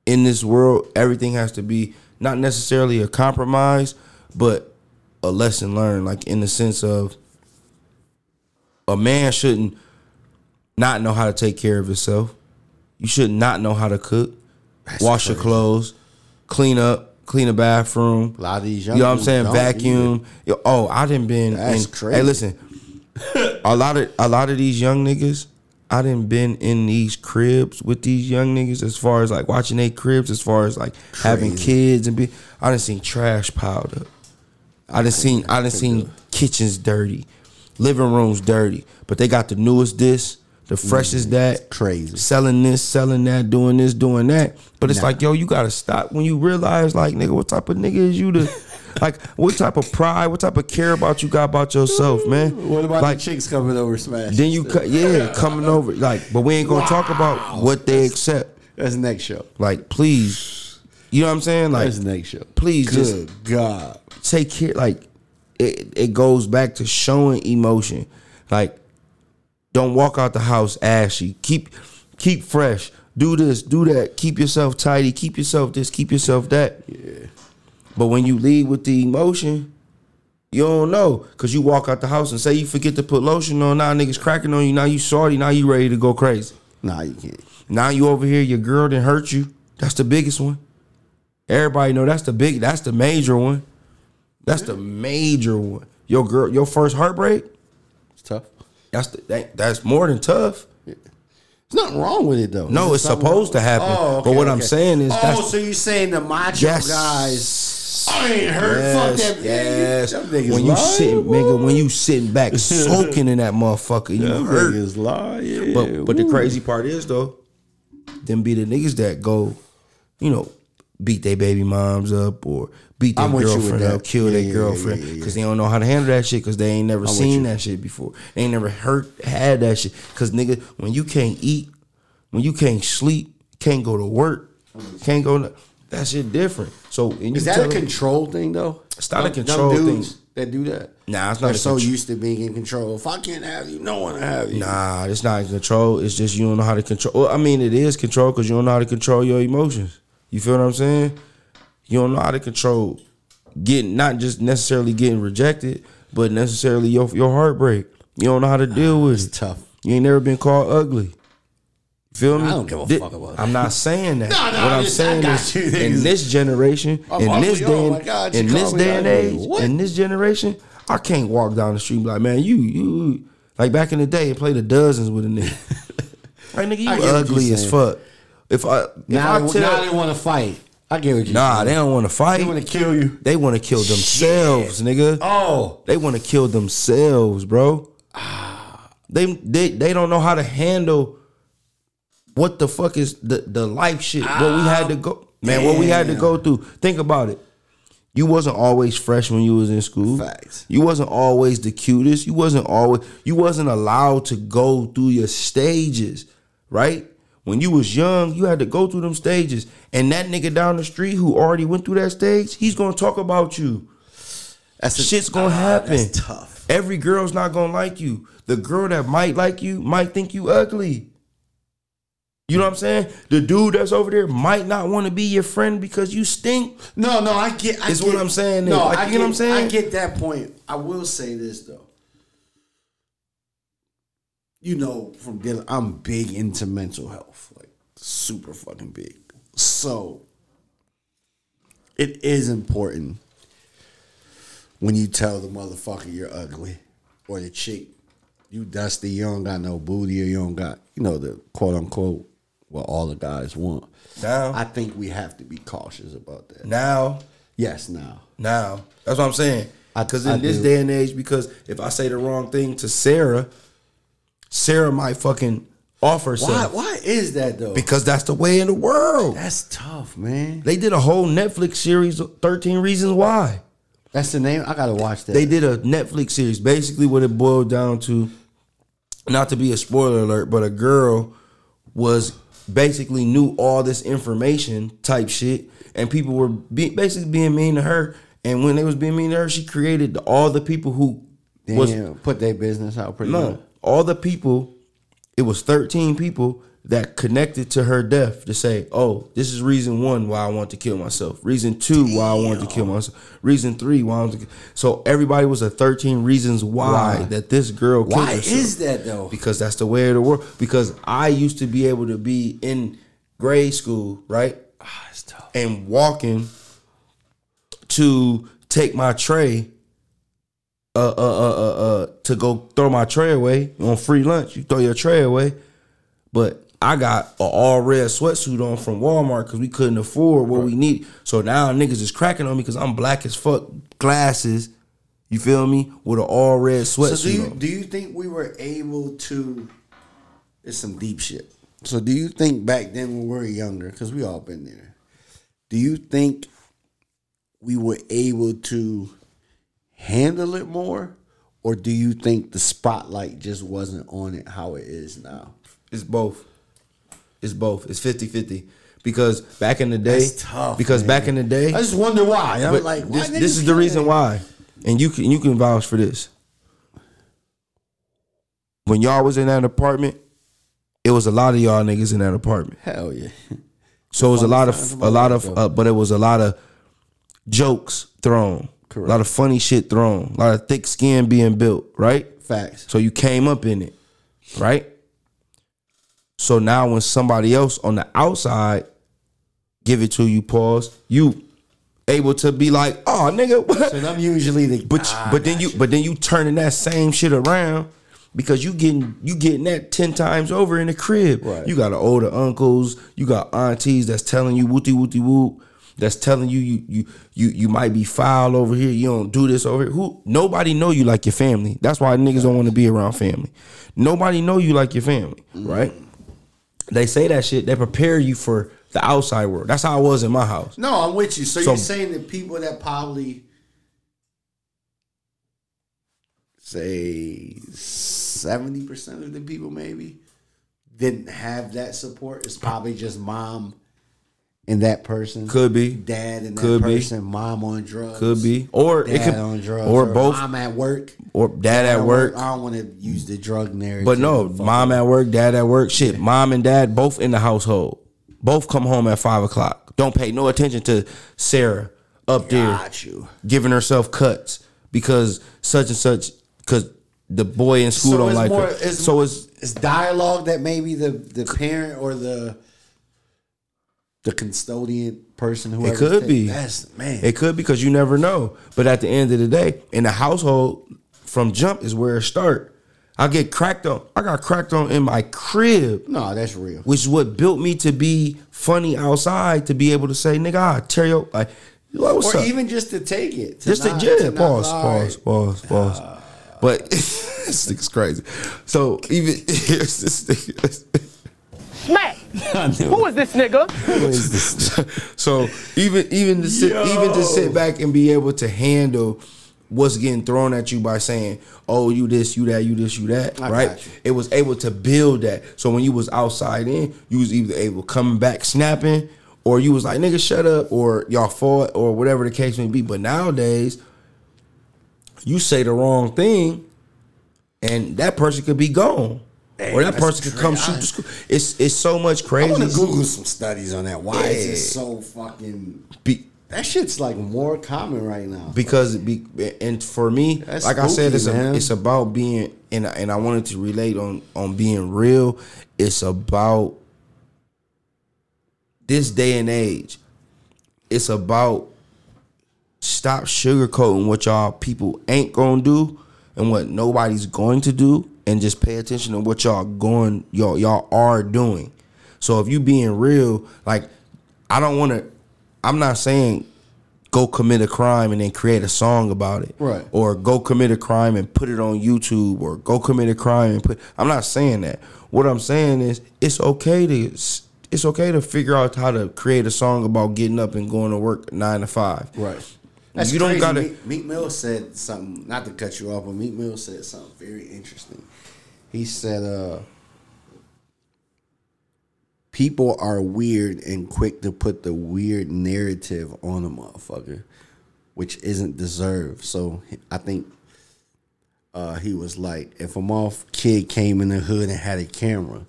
in this world everything has to be not necessarily a compromise but a lesson learned like in the sense of a man shouldn't not know how to take care of himself you should not know how to cook wash your clothes clean up clean a bathroom A lot of these young, you know what I'm saying? Vacuum. Yo, oh, I didn't been. That's in, crazy. Hey, listen. a lot of a lot of these young niggas, I didn't been in these cribs with these young niggas as far as like watching their cribs, as far as like having kids and be. I didn't seen trash piled up. I done seen I done seen kitchens dirty, living rooms dirty, but they got the newest this, the freshest mm-hmm. that, crazy. selling this, selling that, doing this, doing that. But it's Nah. like, yo, you gotta stop when you realize, like, nigga, what type of nigga is you to Like, what type of pride, what type of care about you got about yourself, man? What about like, the chicks coming over smash? Then you, cu- yeah, coming over, like, but we ain't gonna talk about what they accept. That's next show. Like, please, you know what I'm saying? Like, That's next show. please just Good God. take care. Like it, it goes back to showing emotion. Like don't walk out the house ashy. Keep keep fresh. Do this. Do that. Keep yourself tidy. Keep yourself this. Keep yourself that. Yeah. But when you leave with the emotion, you don't know because you walk out the house and say you forget to put lotion on. Now niggas cracking on you. Now you salty. Now you ready to go crazy. Nah, you can't. Now you over here, your girl didn't hurt you. That's the biggest one. Everybody know that's the big, that's the major one. That's the major one. Your girl, your first heartbreak. It's tough. That's the, that, that's more than tough. There's nothing wrong with it though. No, Is it's supposed to happen. Oh, okay, but what I'm saying is oh, so you saying the macho yes, guys? I ain't hurt. Yes, Fuck that. yes. Niggas When you lying, sitting, boy. nigga, when you sitting back soaking in that motherfucker, you Them hurt. niggas lying. But but the crazy part is though, them be the niggas that go, you know, beat their baby moms up or beat their I'm with you with girlfriend up, kill Yeah, their yeah, girlfriend yeah, yeah, because they don't know how to handle that shit because they ain't never with seen that shit before. They ain't never hurt had that shit. Cause nigga, when you can't eat, when you can't sleep, can't go to work, can't go. To, that shit different. So Is that a them- control thing though? It's not a Them- them control thing. That do that. Nah, it's not They're a so used to being in control. If I can't have you, no one have you. Nah, it's not control. It's just you don't know how to control. Well, I mean, it is control because you don't know how to control your emotions. You feel what I'm saying? You don't know how to control getting not just necessarily getting rejected, but necessarily your your heartbreak. You don't know how to ah, deal with It's it. tough. You ain't never been called ugly. Feel me? I don't give a fuck about I'm not saying that. No, no, what I'm just- saying is, in this generation, I'm in this day, Oh God, in this day and age, What? in this generation, I can't walk down the street and be like, man, you, you, like back in the day, play the dozens with a nigga. like nigga, you I get what ugly as fuck. If I, if Now, I they, tell, now they want to fight. I get what you. nah, they don't want to fight. They want to kill you. They want to kill themselves, nigga. Oh, They want to kill themselves, bro. They they they don't know how to handle what the fuck is the the life shit. what we had to go, ah, man. What we had to go through. Think about it. You wasn't always fresh when you was in school. Facts. You wasn't always the cutest. You wasn't always. You wasn't allowed to go through your stages, right? When you was young, you had to go through them stages. And that nigga down the street who already went through that stage, he's gonna talk about you. that's a- Shit's gonna Ah, happen. That's tough. Every girl's not gonna like you. The girl that might like you might think you ugly. You know what I'm saying? The dude that's over there might not want to be your friend because you stink. No, no, I get. I Is get, what I'm saying, No. Like, I you get, know what I'm saying? I get that point. I will say this though. You know, from dealing, I'm big into mental health, like super fucking big. So it is important when you tell the motherfucker you're ugly or the chick you dusty, you don't got no booty or you don't got, you know, the quote unquote what all the guys want. Now, I think we have to be cautious about that. now, Yes, now. now. That's what I'm saying. I- Because I in this do. day and age, because if I say the wrong thing to Sarah, Sarah might fucking off Why? herself. Why is that though? Because that's the way in the world. that's tough, man. They did a whole Netflix series, 13 Reasons Why. That's the name. I gotta watch that. They did a Netflix series. Basically, what it boiled down to, not to be a spoiler alert, but a girl was basically knew all this information type shit, and people were be, basically being mean to her. And when they was being mean to her, she created all the people who Damn, was put their business out pretty no much. All the people. It was thirteen people that connected to her death to say, "Oh, this is reason one why I want to kill myself. Reason two why I want to kill myself. Reason three why I want to." Kill. So everybody was a thirteen reasons why, Why? that this girl. Killed Why is that though? Because that's the way of the world. Because I used to be able to be in grade school, right, ah, tough. and walking to take my tray uh, uh, uh, uh, uh, to go throw my tray away on free lunch. You throw your tray away, but I got an all red sweatsuit on from Walmart because we couldn't afford what we need. So now niggas is cracking on me because I'm black as fuck, glasses. You feel me? With an all red sweatsuit. So do you on. do you think we were able to? It's some deep shit. So do you think back then when we were younger, because we all been there? Do you think we were able to handle it more, or do you think the spotlight just wasn't on it how it is now? It's both. It's both. It's 50-50. Because back in the day, tough, because man. back in the day, I just wonder why. I'm like, why this, this is the reason why, and you can you can vouch for this. When y'all was in that apartment, it was a lot of y'all niggas in that apartment. Hell yeah. So it was a lot of of a lot of, uh, but it was a lot of jokes thrown, a lot of funny shit thrown, a lot of thick skin being built, right? Facts. So you came up in it, right? So now when somebody else on the outside give it to you, pause, you able to be like, oh nigga, what? So I'm usually the But Ah, but then you but then you turning that same shit around because you getting you getting that ten times over in the crib. Right. You got older uncles, you got aunties that's telling you wooty wooty whoop, that's telling you you you you you might be foul over here. You don't do this over here. Who nobody know you like your family. That's why niggas don't want to be around family. Nobody know you like your family, right? They say that shit. They prepare you for the outside world. That's how I was in my house. No, I'm with you. So, So- you're saying that people that probably say seventy percent of the people maybe didn't have that support. It's probably just mom and that person. Could be. dad and that Could be. Mom on drugs. Could be, or Dad it could, on drugs. or both, Mom at work. or dad at work. I don't want to use the drug narrative. But no, mom at work, dad at work. Shit, mom and dad both in the household. Both come home at five o'clock. Don't pay no attention to Sarah up there you. giving herself cuts because such and such. Because the boy in school don't like more- her. it's- so it's it's dialogue that maybe the the parent or the the custodian person who It could be. That's man. It could be because you never know. But at the end of the day, in the household, from jump is where it start. I get cracked on. I got cracked on in my crib. no, that's real. which is what built me to be funny outside to be able to say, nigga, I tear your like, you like what's or up? even just to take it. To just not, to, yeah, to not pause, lie. pause, pause, pause. Ah. But this nigga's crazy. So even here's this nigga. Smack! Who is this nigga? so even even to sit even to sit back and be able to handle what's getting thrown at you by saying, "Oh, you this, you that, you this, you that," I right? you. It was able to build that. So when you was outside in, you was either able coming back snapping, or you was like, "Nigga, shut up," or y'all fought, or whatever the case may be. But nowadays, you say the wrong thing, and that person could be gone. Or that person could come shoot the school. It's it's so much crazy. I want to Google some studies on that. Why is it so fucking? Be- That shit's like more common right now. because be and for me, That's like I said, it's a, it's about being and I- and I wanted to relate on on being real. It's about this day and age. It's about stop sugarcoating what y'all people ain't gonna do and what nobody's going to do, and just pay attention to what y'all going y'all y'all are doing. So if you being real, like I don't want to. I'm not saying go commit a crime and then create a song about it, Right. Or go commit a crime and put it on YouTube, or go commit a crime and put. I'm not saying that. What I'm saying is it's okay to it's okay to figure out how to create a song about getting up and going to work nine to five, Right. That's you don't crazy. gotta. Meek, Meek Mill said something. Not to cut you off, but Meek Mill said something very interesting. He said, uh, "People are weird and quick to put the weird narrative on a motherfucker, which isn't deserved." So I think uh, he was like, "If a moth kid came in the hood and had a camera."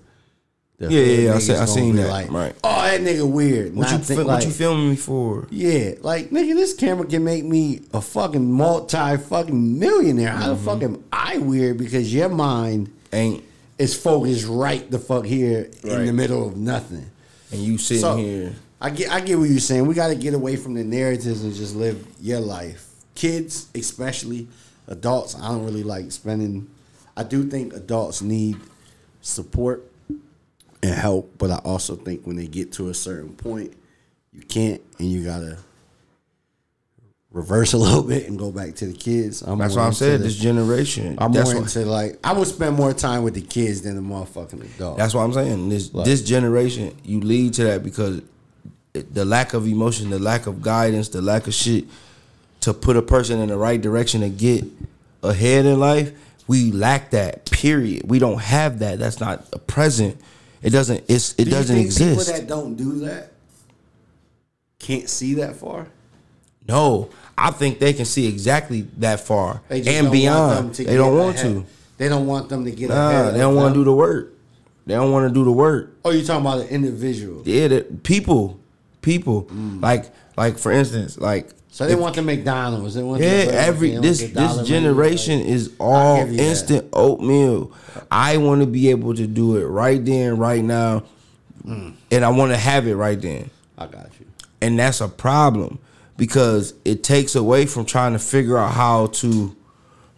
the Yeah, yeah, yeah, I see- I seen that, Like, right. Oh, that nigga weird. What you think fil- what you filming me for? yeah, like nigga, this camera can make me a fucking multi fucking millionaire. How Mm-hmm. the fuck am I weird? Because your mind Ain't it's focused right the fuck here in the middle of nothing. and you sitting So here. I get I get what you're saying. We got to get away from the narratives and just live your life. Kids, especially adults, I don't really like spending. I do think adults need support and help, but I also think when they get to a certain point, you can't and you gotta reverse a little bit and go back to the kids. I'm That's what I'm saying. This generation. I'm that's more into like I would spend more time with the kids than the motherfucking adult. That's what I'm saying. This Like- this generation, you lead to that because the lack of emotion, the lack of guidance, the lack of shit to put a person in the right direction to get ahead in life. We lack that. Period. We don't have that. That's not a present. It doesn't. It's it Do doesn't exist. People that don't do that can't see that far. no, I think they can see exactly that far and beyond. They don't want ahead. to. They don't want them to get Nah, ahead. they don't want to do the work. They don't want to do the work. Oh, you talking about an individual? Yeah, that people, people like like for instance, like So they if- want the McDonald's. They want yeah the every this the this generation is all you that. instant oatmeal. I want to be able to do it right then, right now, Mm. and I want to have it right then, I got you. and that's a problem because it takes away from trying to figure out how to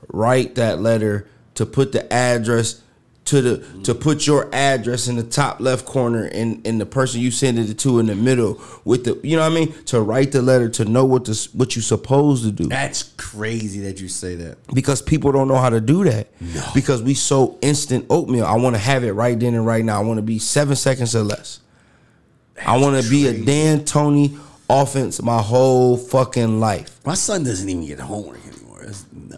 write that letter to put the address to the to put your address in the top left corner and and the person you send it to in the middle with the you know what I mean? To write the letter to know what the what you supposed to do. That's crazy that you say that. because people don't know how to do that. Because we so instant oatmeal. I want to have it right then and right now. I want to be 7 seconds or less. I want to be a D'Antoni offense my whole fucking life My son doesn't even get homework anymore.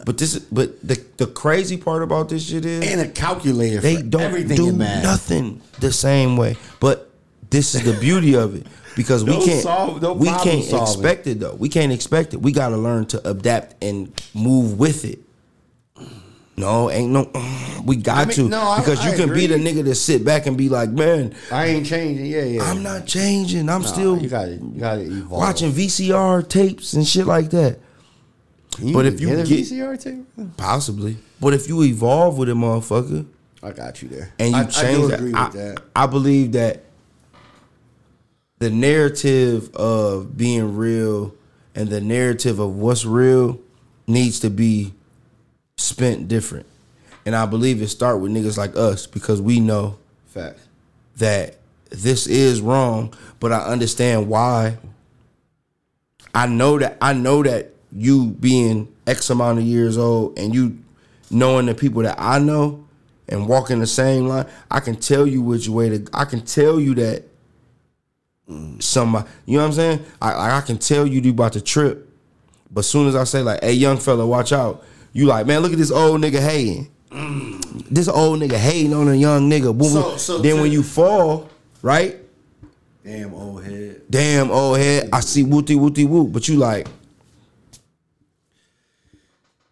But this is but the the crazy part about this shit is and a calculator. they for don't everything do nothing the same way. But this is the beauty of it because we can't solve- we can't solving. expect it though. We can't expect it. We got to learn to adapt and move with it. No, ain't no. We got I mean, to no, I- because you I can be the nigga that sit back and be like, man, I ain't changing. Yeah, yeah. I'm not changing. I'm Nah, still You got to You got to evolve. watching VCR tapes and shit like that. You but if you get a get- VCR tape, Possibly, but if you evolve with it, motherfucker, I got you there. and you I, change I agree I, that. I believe that the narrative of being real and the narrative of what's real needs to be spent different. And I believe it start with niggas like us because we know Facts. that this is wrong, but I understand why. I know that I know that you being X amount of years old and you knowing the people that I know and walking the same line, I can tell you which way to I can tell you that somebody you know what I'm saying? I I can tell you you about to trip. But soon as I say like, hey young fella, watch out, you like, man, look at this old nigga hating. This old nigga hating on a young nigga. Boom, So- so then when you fall, right? Damn old head. Damn old head, I see wooty wooty woo. But you like,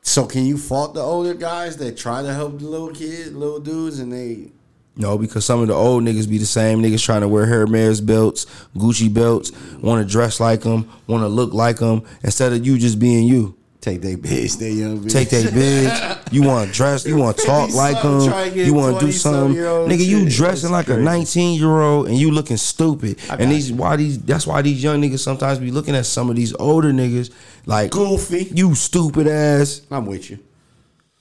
So can you fault the older guys that try to help the little kids, little dudes, and they no, because some of the old niggas be the same niggas trying to wear Hermes belts, Gucci belts, want to dress like them, want to look like them, instead of you just being you. Take their bitch, they young bitch. Take that bitch. You want to dress. You want to talk like them. try to get You want to do some something. Nigga, you shit. dressing like a 19 year old and you looking stupid. And these why these that's why these young niggas sometimes be looking at some of these older niggas like Goofy. You stupid ass. I'm with you.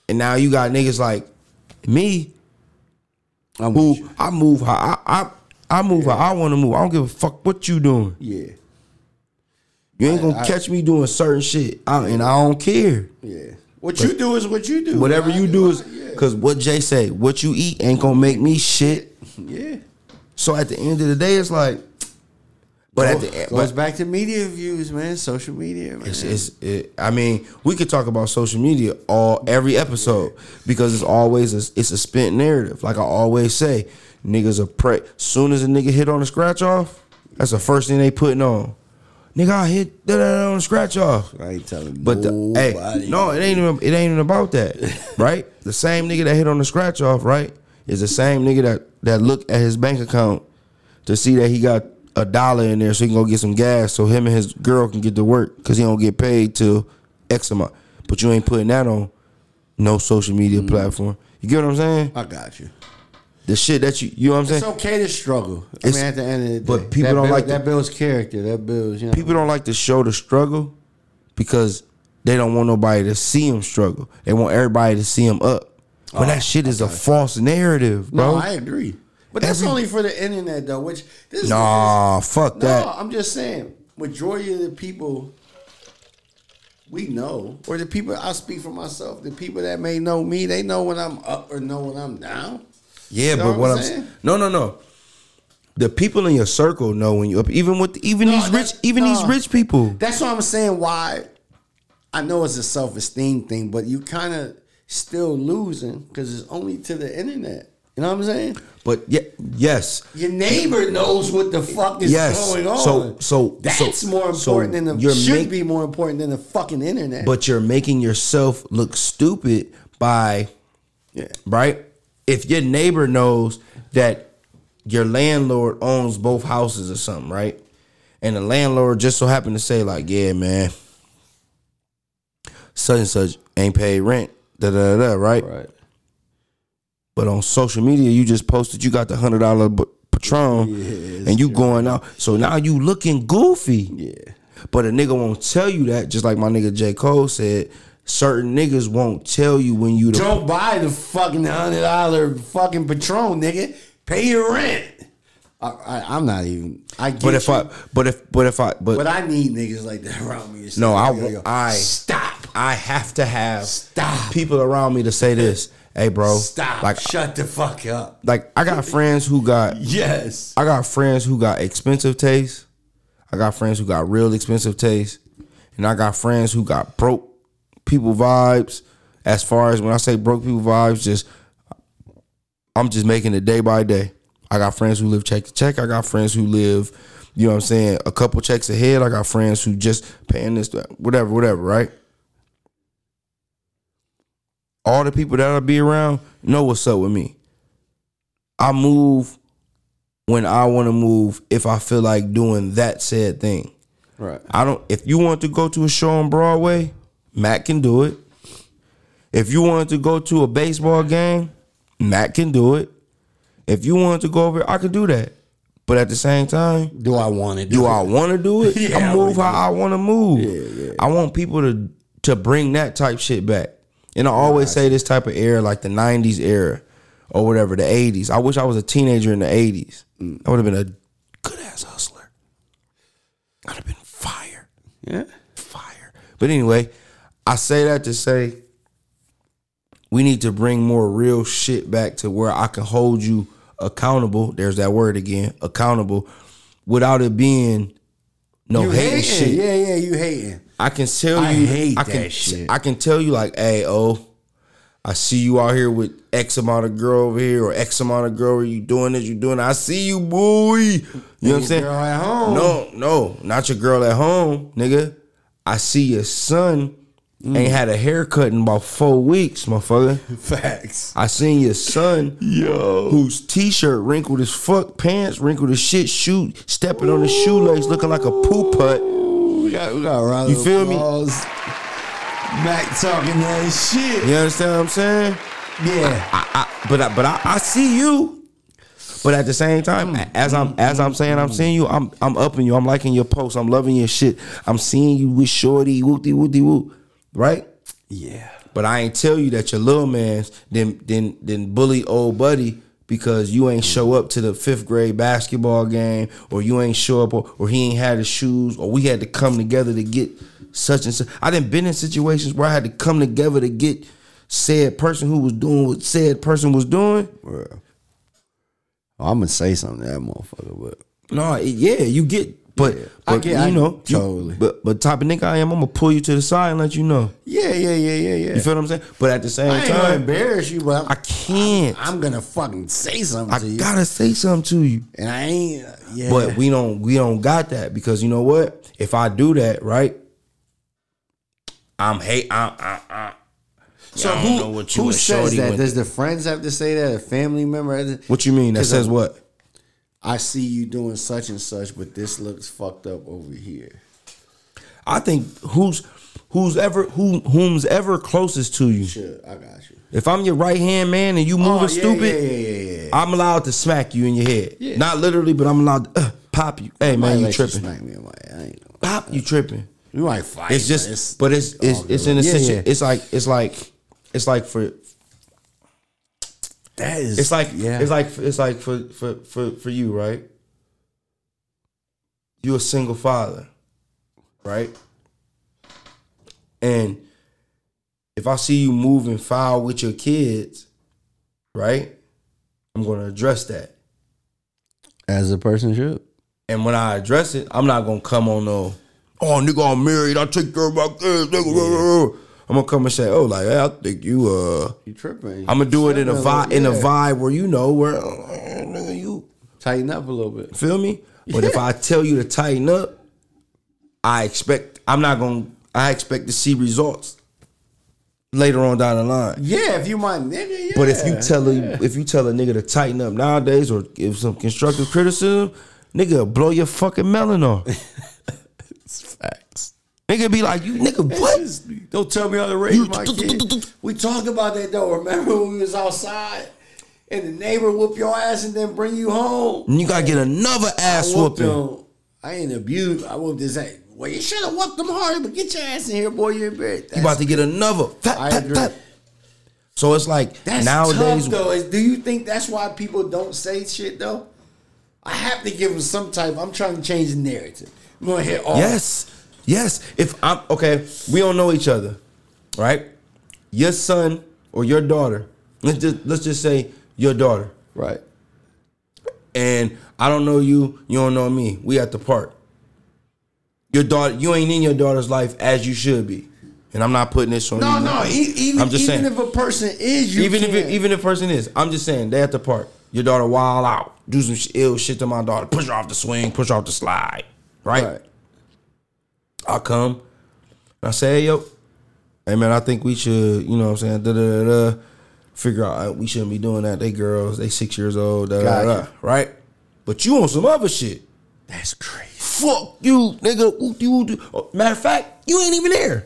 And now you got niggas like me I'm who. I move how I I, I move how I want to move. I don't give a fuck what you doing. Yeah, You ain't gonna I- catch me doing certain shit, I, and I don't care. yeah. What you do is what you do. Whatever you do is because what Jay say, what you eat ain't gonna make me shit. yeah. So at the end of the day, it's like, but at the end, goes but back to media views, man. Social media, man. it's, it's it, I mean, we could talk about social media all every episode because it's always a, it's a spent narrative. Like I always say, niggas are pre. Soon as a nigga hit on a scratch off, that's the first thing they putting on. Nigga, I hit da, da, da, on the scratch off. I ain't telling But the, hey, nobody. no, it ain't even it ain't even about that, right? The same nigga that hit on the scratch off, right, is the same nigga that that look at his bank account to see that he got a dollar in there so he can go get some gas so him and his girl can get to work because he don't get paid till X amount. But you ain't putting that on no social media Mm. platform. You get what I'm saying? I got you. The shit that you you know what I'm saying? It's okay to struggle. I It's- mean, at the end of the day, but people that don't build- like that the- builds character. That builds, you know. people don't like to show the struggle because they don't want nobody to see them struggle. They want everybody to see them up. But oh, that shit is a false narrative, bro. Oh, No, I agree. But that's Every- only for the internet, though. Which this nah, fuck is, that. no, I'm just saying. Majority of the people we know, or the people I speak for myself, the people that may know me, they know when I'm up or know when I'm down. Yeah, You know but what what I'm saying? No, no, no. the people in your circle know when you up. Even with even No, these rich, even these rich people. That's what I'm saying. Why? I know it's a self esteem thing, but you kind of still losing because it's only to the internet. You know what I'm saying? But yeah, yes, Your neighbor knows what the fuck is Yes. going on. So- so- that's so- more so important than the should make- be more important than the fucking internet. but you're making yourself look stupid by yeah, right? If your neighbor knows that your landlord owns both houses or something, right? And the landlord just so happened to say, like, yeah, man, such and such ain't paid rent, da da da, right? right. But on social media, you just posted you got the hundred dollar patron, and you going out. So now you looking goofy. Yeah. But a nigga won't tell you that. Just like my nigga J Cole said, certain niggas won't tell you when you Don't buy the fucking hundred dollar fucking Patron, nigga. Pay your rent. I, I, I'm not even. I get But if you, I, but if, but if I, but, but I need niggas like that around me. No, I, yo, yo, I, stop, I have to have Stop. people around me to say this. Hey, bro, stop, Like, shut the fuck up. like I got friends who got, Yes, I got friends who got expensive taste. I got friends who got real expensive taste, and I got friends who got broke people vibes. As far as when I say broke people vibes, just I'm just making it day by day. I got friends who live check to check. I got friends who live, you know what I'm saying, a couple checks ahead. I got friends who just paying this, that, whatever, whatever, right? All the people that I be around know what's up with me. I move when I want to move if I feel like doing that said thing. right. I don't if you want to go to a show on Broadway, Matt can do it. If you wanted to go to a baseball game, Matt can do it. If you wanted to go over, I could do that. But at the same time, Do I want to do? do it? I want to do it? Yeah, I move how I want to move. I want people to to bring that type shit back. And I always say this type of era, like the '90s era or whatever, the '80s. I wish I was a teenager in the '80s. Mm. I would have been a good ass hustler. I'd have been fire, Yeah. fire. But anyway, I say that to say we need to bring more real shit back to where I can hold you accountable. There's that word again, accountable, without it being no you hating hating? shit. Yeah, yeah, you hating. I can tell I you, hate I can, that shit. I can tell you like, hey, oh, I see you out here with X amount of girl over here or X amount of girl. Are you doing this? You doing? That. I see you, boy. You know what I'm saying? girl at home. No, no, not your girl at home, nigga. I see your son Mm. ain't had a haircut in about four weeks, motherfucker. Facts. I seen your son, yo, whose t-shirt wrinkled as fuck, pants wrinkled as shit, shoe stepping on the shoelace, looking like a poo putt. We got, we got You feel me? applause. Mac talking that shit. You understand what I'm saying? Yeah. I, I, but I, but I, I see you. But at the same time, as I'm as I'm saying I'm seeing you, I'm I'm upping you. I'm liking your posts. I'm loving your shit. I'm seeing you with shorty, whoopty whoopty whoop, right? Yeah. But I ain't tell you that your little man's then then then bully old buddy because you ain't show up to the fifth grade basketball game or you ain't show up or, or he ain't had his shoes or we had to come together to get such and such. I done been in situations where I had to come together to get said person who was doing what said person was doing. I'm gonna say something to that motherfucker, but No, yeah, you get but, I but get- you I- know you- totally. but but type of nigga I am, I'm gonna pull you to the side and let you know. yeah, yeah, yeah, yeah, yeah. You feel what I'm saying? But at the same I time, embarrass you, but I'm, I can't. I'm gonna fucking say something I to you, gotta say something to you. and I ain't. Yeah, But we don't we don't got that because you know what? If I do that, right? I'm hate. I, I, I, so who know what you who says that? Does the friends have to say that? A family member? what you mean? That says I'm- what? I see you doing such and such, but this looks fucked up over here. I think who's who's ever who whom's ever closest to you. Shit, I got you. If I'm your right hand man and you moving Oh, yeah, stupid, Yeah, yeah. I'm allowed to smack you in your head. Not literally, but I'm allowed to uh, pop you. Hey I man, you tripping? smack me in my I ain't pop you tripping? We might fight. It's just, but it's it's it's in a Yeah, situation. It's like it's like it's like for that is. It's like yeah. it's like it's like for for for for you, right? You a single father, right? And if I see you moving foul with your kids, right? I'm going to address that. As a person should. And when I address it, I'm not gonna come on no, oh nigga, I'm married, I take care of my kids, nigga. I'm gonna come and say, oh, like, hey, I think you uh You tripping. I'm gonna do it in a vibe in a vibe where you know where uh, nigga, you Tighten up a little bit. feel me? But if I tell you to tighten up, I expect I'm not gonna I expect to see results later on down the line. Yeah, if you my nigga, yeah. But if you tell a if you tell a nigga to tighten up nowadays or give some constructive criticism, nigga blow your fucking melon off. It's facts. Nigga be like, you nigga what? Don't tell me how to raise my kid. We talk about that though. Remember when we was outside and the neighbor whoop your ass and then bring you home? And you gotta get another ass I whooping. him. I ain't abused. I whooped his ass. Well, you should have whooped him harder, but get your ass in here, boy. You're in bed. You about to get another. Fat, I agree. fat. So it's like That's nowadays. tough, though. Do you think that's why people don't say shit though? I have to give them some type. I'm trying to change the narrative. I'm gonna hit all. Yes, yes. If I'm okay, we don't know each other, right? Your son or your daughter. Let's just let's just say your daughter, Right. and I don't know you. You don't know me. We at the park. Your daughter, you ain't in your daughter's life as you should be, and I'm not putting this on No, you. no. e- Even, I'm just even saying. if a person is, you even if it, can't- even if a person is, I'm just saying they at the park. Your daughter wild out, do some ill shit to my daughter, push her off the swing, push her off the slide, right? right. I come, I say, hey, yo, hey man, I think we should, you know what I'm saying, da da da da. Figure out uh, we shouldn't be doing that. They girls, they six years old, da da da, right? But you on some other shit. That's crazy. Fuck you, nigga. Oh, Matter of fact, you ain't even there.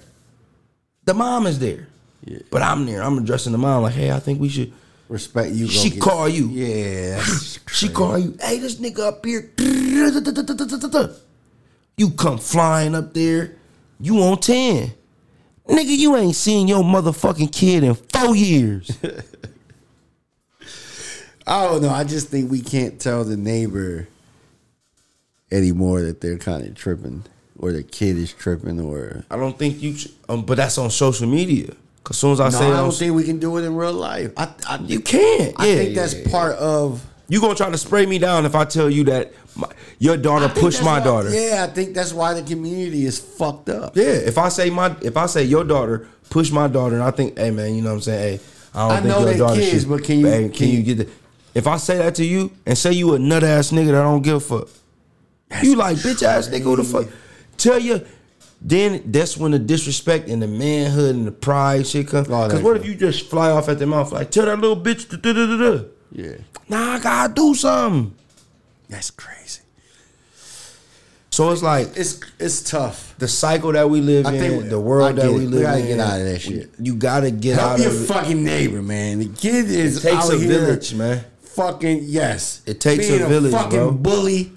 The mom is there. But I'm there. I'm addressing the mom like, hey, I think we should. Respect you. She call you. Yeah. She call you, hey, this nigga up here. You come flying up there, you on 10. Nigga, you ain't seen your motherfucking kid in four years. I don't know. I just think we can't tell the neighbor anymore that they're kind of tripping, or the kid is tripping, or I don't think you, um, but that's on social media. Cause soon as I no, say I don't on, think we can do it in real life. I, I you can't. I Yeah, think yeah, that's yeah. part of. You gonna try to spray me down if I tell you that my, your daughter pushed my why- daughter? Yeah, I think that's why the community is fucked up. Yeah, if I say my if I say your daughter push my daughter, and I think, hey man, you know what I'm saying? Hey, I don't I think know your daughter kids, should. but can you- hey, can, can you get the? If I say that to you and say you a nut ass nigga that I don't give a fuck, you like bitch ass nigga who the fuck? Tell you. Then that's when the disrespect and the manhood and the pride shit comes. Cause that what if you just fly off at the mouth like tell that little bitch to da da da da? Yeah, Nah, I gotta do something. that's crazy. So it's like It's it's tough. the cycle that we live I in, think- the world that it. we We live gotta in. get out of that shit. You gotta get Help out your of it. fucking neighbor, man. The kid is It takes out a village, man. Fucking yes. It takes Being a village, fucking bro. bully.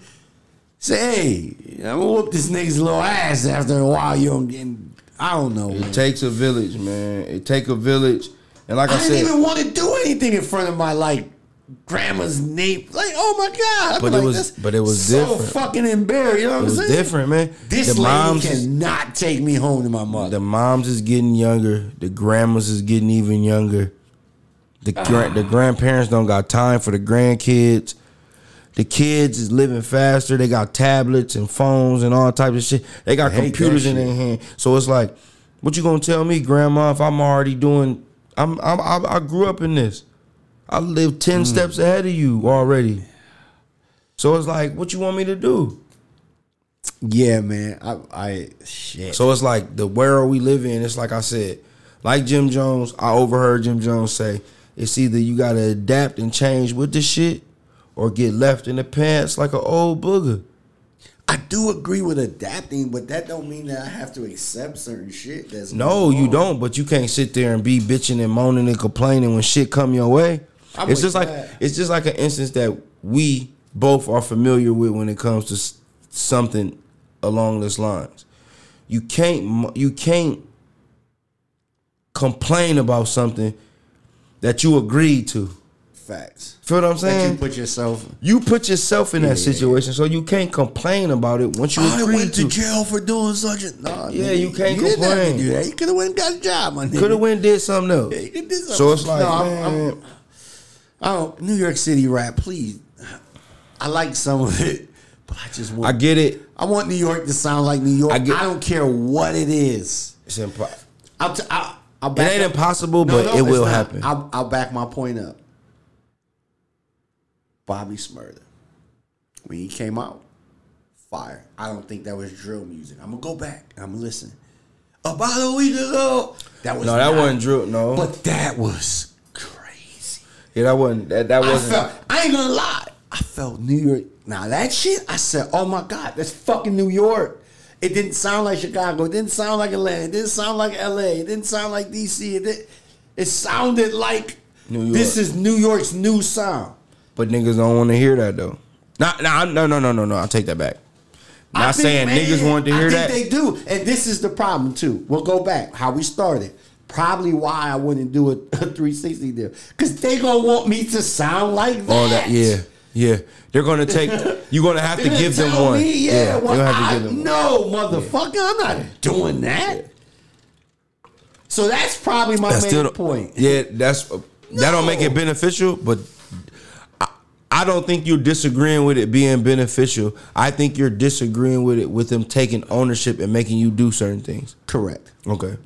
Say, hey, I'm gonna whoop this nigga's little ass after a while. You don't get. I don't know. man. It takes a village, man. It take a village, and like I, said, I didn't even want to do anything in front of my like grandma's name. Like, oh my god! I'd But it like, was- but it was so different. fucking embarrassed. You know what I'm saying? different, man. This the lady moms, cannot take me home to my mother. the moms is getting younger. The grandmas is getting even younger. The ah. gra- the grandparents don't got time for the grandkids. The kids is living faster. They got tablets and phones and all types of shit. They got computers in their hand. So it's like, what you gonna tell me, grandma? If I'm already doing, I'm, I'm I, I grew up in this. I live ten Mm. steps ahead of you already. So it's like, what you want me to do? yeah, man. I, I shit. So it's like the world we live in. It's like I said, like Jim Jones. I overheard Jim Jones say, "It's either you got to adapt and change with the shit, or get left in the pants like an old booger." I do agree with adapting, but that don't mean that I have to accept certain shit. That's No, you don't. But you can't sit there and be bitching and moaning and complaining when shit come your way. I'm it's just like that. it's just like an instance that we both are familiar with when it comes to something along this lines. You can't you can't complain about something that you agreed to. Facts. Feel what I'm That saying? you put yourself. You put yourself in that situation, so you can't complain about it once you I went to jail for doing such a. Nah, Yeah, nigga, you can't didn't have to complain. do that. You could have went and got a job, my nigga. Could have went and did something else. Yeah, you could do So it's like, No, I'm- man, I'm- I don't. New York City rap, please. I like some of it, but I just want I get it. I want New York to sound like New York. I I, don't care what it is. It's impo- I'll, t- I'll, I'll It ain't up- impossible, No, but no, it will not. happen. I'll, I'll back my point up. Bobby Shmurda, when he came out, fire. I don't think that was drill music. I'm gonna go back. I'm gonna listen. About a week ago, that was no, that not- wasn't drill. No, But that was. Yeah, that wasn't. That, that I wasn't. felt. I ain't gonna lie. I felt New York. Now that shit, I said, "Oh my god, that's fucking New York." It didn't sound like Chicago. It didn't sound like Atlanta. It didn't sound like L.A. It didn't sound like D.C. It, it sounded like New York. this is New York's new sound. But niggas don't want to hear that though. Nah, no, no, no, no, no. I'll take that back. I Not think, saying man, niggas want to hear I that. they do, and this is the problem too. We'll go back how we started. Probably why I wouldn't do a, a 360 deal because they gonna want me to sound like that. All that, yeah, yeah. They're gonna take. You're gonna have to give them one. Me, yeah, yeah well, you're gonna have I, to give them. one. no, motherfucker, I'm not doing that. So that's probably my That's main point. Yeah, that's that don't make it beneficial, but I, I don't think you're disagreeing with it being beneficial. I think you're disagreeing with it with them taking ownership and making you do certain things. Correct. Okay.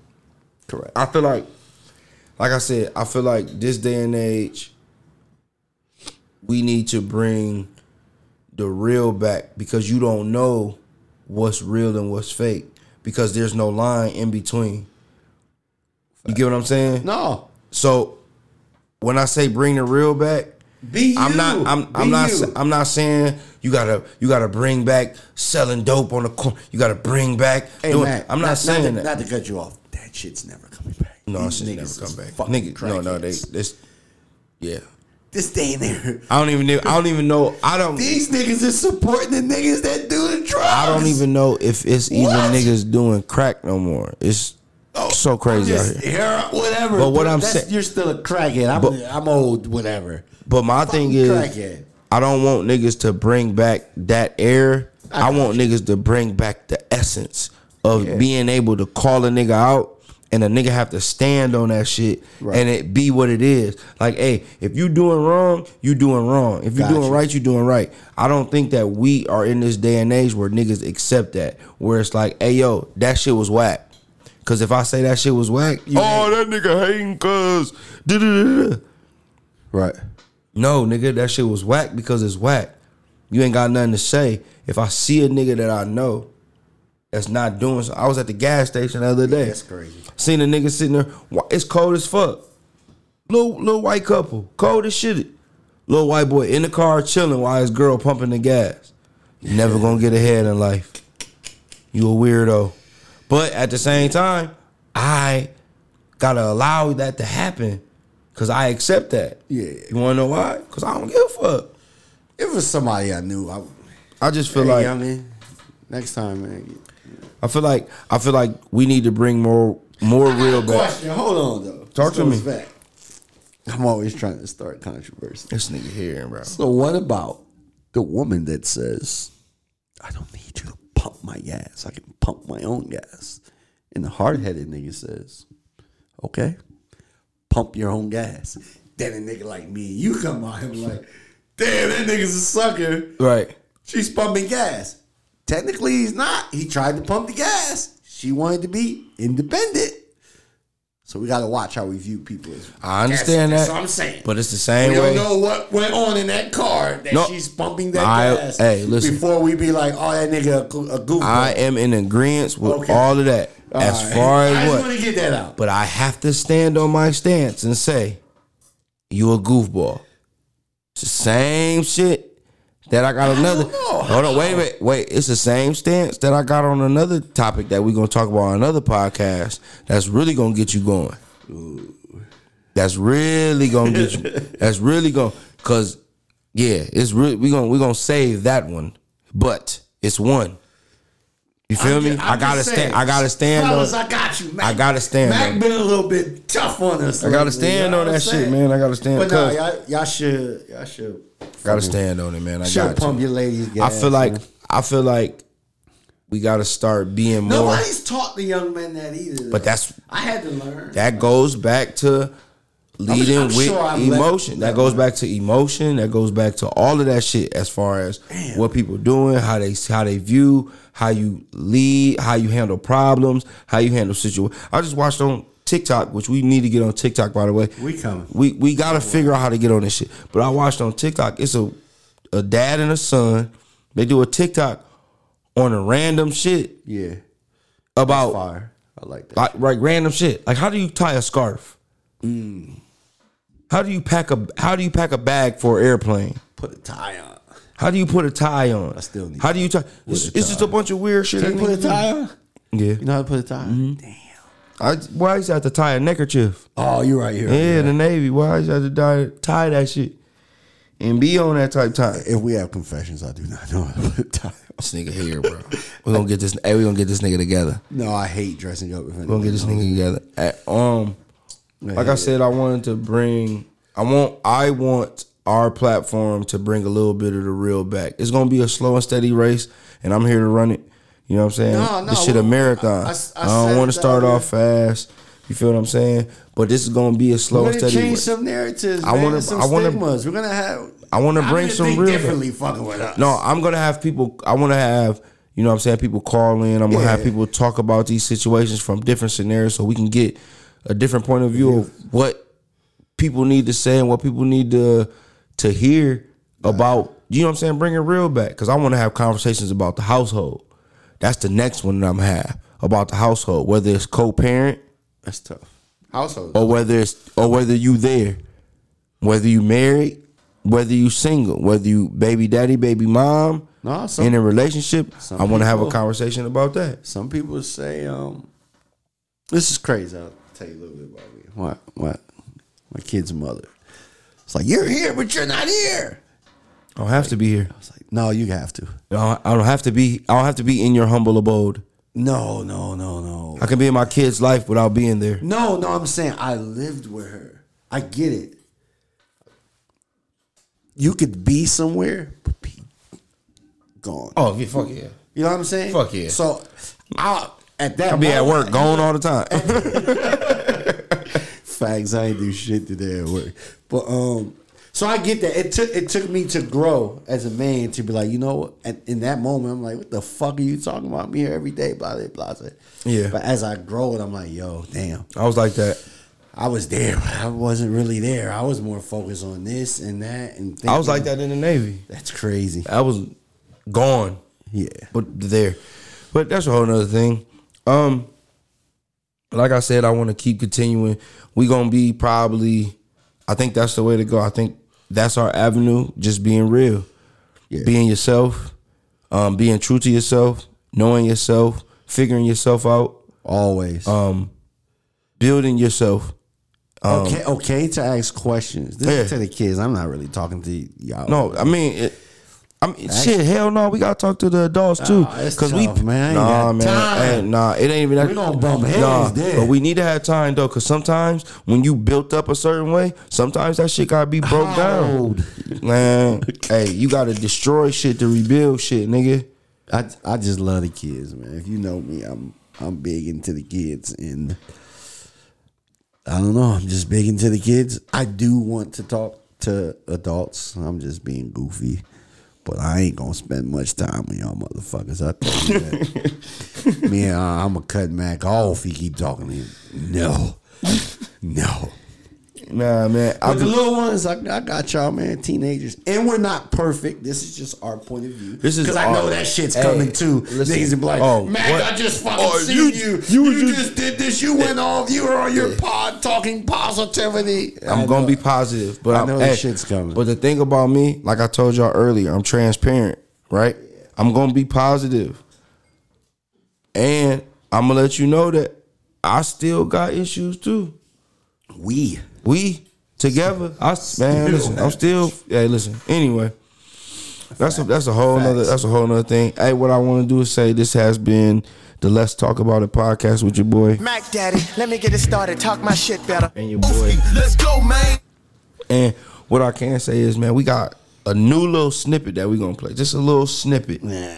Correct. I feel like, like I said, I feel like this day and age, we need to bring the real back because you don't know what's real and what's fake because there's no line in between. You get what I'm saying? No, So when I say bring the real back, be you. I'm not. I'm. Be I'm not. you. I'm not saying you gotta. You gotta bring back selling dope on the corner. You gotta bring back. Hey, doing- Matt, I'm not, saying to, that. Not to cut you off. That shit's never coming back. no, These shit niggas never come back. Nigga, no, no, they. This. Yeah. This day and there. I don't even. know- I don't even know. I don't. These niggas is supporting the niggas that do the drugs. I don't even know if it's even What? niggas doing crack no more. It's Oh, so crazy out here. heroin, whatever. But what I'm saying- you're still a crackhead. I'm, But- I'm old, whatever. But my thing is, crackhead. I don't want niggas to bring back that air. I I, want niggas to bring back the essence of Yeah. being able to call a nigga out and a nigga have to stand on that shit Right. and it be what it is. Like, hey, if you doing wrong, you doing wrong. If you Got doing right, you doing right. I don't think that we are in this day and age where niggas accept that. Where it's like, hey yo, that shit was whack. Cause if I say that shit was whack, oh that nigga hating cause da-da-da-da. Right. No, nigga, that shit was whack because it's whack. You ain't got nothing to say. If I see a nigga that I know that's not doing so, I was at the gas station the other day. That's crazy. Seen a nigga sitting there. It's cold as fuck. Little little white couple, cold as shit. Little white boy in the car chilling while his girl pumping the gas. You never gonna get ahead in life. You a weirdo. But at the same time, I gotta allow that to happen because I accept that. Yeah. You wanna know why? Because I don't give a fuck. If it was somebody I knew, I I just feel hey, like youngin, next time, man. I feel like I feel like we need to bring more more real back. Question. Hold on, though. Talk to me. Back. I'm always trying to start controversy. This nigga here, bro. So what about the woman that says, "I don't need you to pump my gas. I can pump my own gas," and the hard-headed nigga says, "Okay, pump your own gas." Then a nigga like me, you come out and like, "Damn, that nigga's a sucker." Right. She's pumping gas. Technically, he's not. He tried to pump the gas. She wanted to be independent. So we got to watch how we view people. As I understand that's, that. That's what I'm saying. But it's the same we way. don't know what went on in that car that No. she's pumping that I- gas. hey, listen. Before we be like, oh, that nigga a, goo- a goofball. I am in agreement with Okay. all of that. All as right. far I as just what. want to get that out. But I have to stand on my stance and say, you a goofball. It's the same shit that I got another. don't. Hold on, wait a minute. Wait, it's the same stance that I got on another topic that we're gonna talk about on another podcast. That's really gonna get you going. That's really gonna get you. That's really gonna cause yeah, it's really we gonna we gonna save that one. But it's one. You feel I'm me? ju- I I'm gotta stand. I gotta stand Fellas, on. I got you, Mac. I gotta stand Mac on been a little bit tough on us. I gotta stand on that I'm shit, man. I gotta stand. But no, y'all, y'all should, y'all should, Gotta stand on it, man. I should got pump you. your ladies' I feel like man. I feel like we gotta start being more. Nobody's taught the young men that either. But that's I had to learn. that goes back to leading I'm with sure emotion. that goes back to emotion. That goes back to all of that shit as far as what people doing, how they how they view, how you lead, how you handle problems, how you handle situations. I just watched on TikTok, which we need to get on TikTok by the way. We coming. We we gotta figure out how to get on this shit. But I watched on TikTok. It's a a dad and a son. They do a TikTok on a random shit Yeah. about Fire. I like that. like, like random shit. Like how do you tie a scarf? Mm. How do you pack a How do you pack a bag for an airplane? Put a tie on. How do you put a tie on? I still need How do you tie? It's, a it's just a bunch of weird shit. Can you that put a tie on? Yeah. You know how to put a tie on? Damn. I, why I used to have to tie a neckerchief? Oh, you're right here. Yeah, the Navy. Why I used to have to tie, tie that shit and be on that type time? If we have confessions, I do not know how to put a tie on. This nigga here, bro. We gonna get this. Hey, we gonna get this nigga together. No, I hate dressing up. If We gonna get this nigga together. At, um, like I said, I wanted to bring. I want. I want our platform to bring a little bit of the real back. It's gonna be a slow and steady race, and I'm here to run it. You know what I'm saying? No, no, this shit a marathon. I- I, I- don't want to start off fast. You feel what I'm saying? But this is gonna be a slow We're and gonna steady. change race. some narratives. I wanna- some I wanna- We're gonna have. I wanna bring some real- differently. Fucking with us. No, I'm gonna have people. I want to have you know what I'm saying people call in. I'm gonna have people talk about these situations from different scenarios, so we can get a different point of view of what people need to say and what people need to to hear about. You know what I'm saying? Bring it real back because I want to have conversations about the household. That's the next one that I'm have about the household, whether it's co-parent That's tough. Household. or whether it's or whether you there, whether you married, whether you single, whether you baby daddy, baby mom, No, some- in a relationship. I want to have a conversation about that. Some people say, um, this is crazy. I'll tell you a little bit about me. What? What? My kid's mother. It's like you're here, but you're not here. I don't have to be here. I was like, no, you have to. I don't, I don't have to be. I don't have to be in your humble abode. No, no, no, no. I can be in my kid's life without being there. No, no, I'm saying I lived with her. I get it. You could be somewhere, but be gone. Oh, yeah, fuck yeah. You know what I'm saying? Fuck yeah. So, I at that I'll be at work, gone all the time. Facts. I ain't do shit today at work. But um, so I get that. It took it took me to grow as a man to be like, you know, in that moment, I'm like, what the fuck are you talking about? I'm here every day, blah blah blah. Yeah. But as I grow it, I'm like, yo, damn. I was like that. I was there. but I wasn't really there. I was more focused on this and that. And thinking, I was like that in the Navy. That's crazy. I was gone. Yeah. but there. But that's a whole nother thing. Um, like I said, I want to keep continuing. We gonna be probably. I think that's the way to go. I think that's our avenue. Just being real, Yeah. being yourself, um, being true to yourself, knowing yourself, figuring yourself out, Always. um, building yourself. okay. Okay. To ask questions. This um, Yeah. is to the kids. I'm not really talking to y'all. No, I mean, it, I mean, shit. Hell no, we gotta talk to the adults too, Nah, it's we, tough, man. I ain't nah, got man, time. Hey, nah, it ain't even that. We gonna bump heads nah, but we need to have time though, cause sometimes when you built up a certain way, sometimes that shit gotta be broke down. Man, hey, you gotta destroy shit to rebuild shit, nigga. I I just love the kids, man. If you know me, I'm I'm big into the kids, and I don't know. I'm just big into the kids. I do want to talk to adults. I'm just being goofy, but I ain't gonna spend much time with y'all motherfuckers. I tell you that. Me, uh, I'm gonna cut Mac off. If he keep talking to him. No, no. Nah, man, I But the little ones, I, I got y'all, man. Teenagers, and we're not perfect. This is just our point of view. This is because I know that shit's Hey, coming too. listen. Niggas be like, Oh, Mac, what? I just fucking Oh, seen you- you. you You, was just did this. You went off. You were on your pod talking positivity. I'm gonna be positive, but I I'm, know hey, shit's coming. But the thing about me, like I told y'all earlier, I'm transparent, right? I'm gonna be positive, and I'm gonna let you know that I still got issues too. we. We together, I man, listen, I'm still. Hey, listen. Anyway, that's a that's a whole nother that's a whole nother thing. Hey, what I want to do is say this has been the Let's Talk About It podcast with your boy Mac Daddy, let me get it started. Talk my shit better. and your boy. Let's go, man. And what I can say is, man, we got a new little snippet that we're gonna play. Just a little snippet. Nah,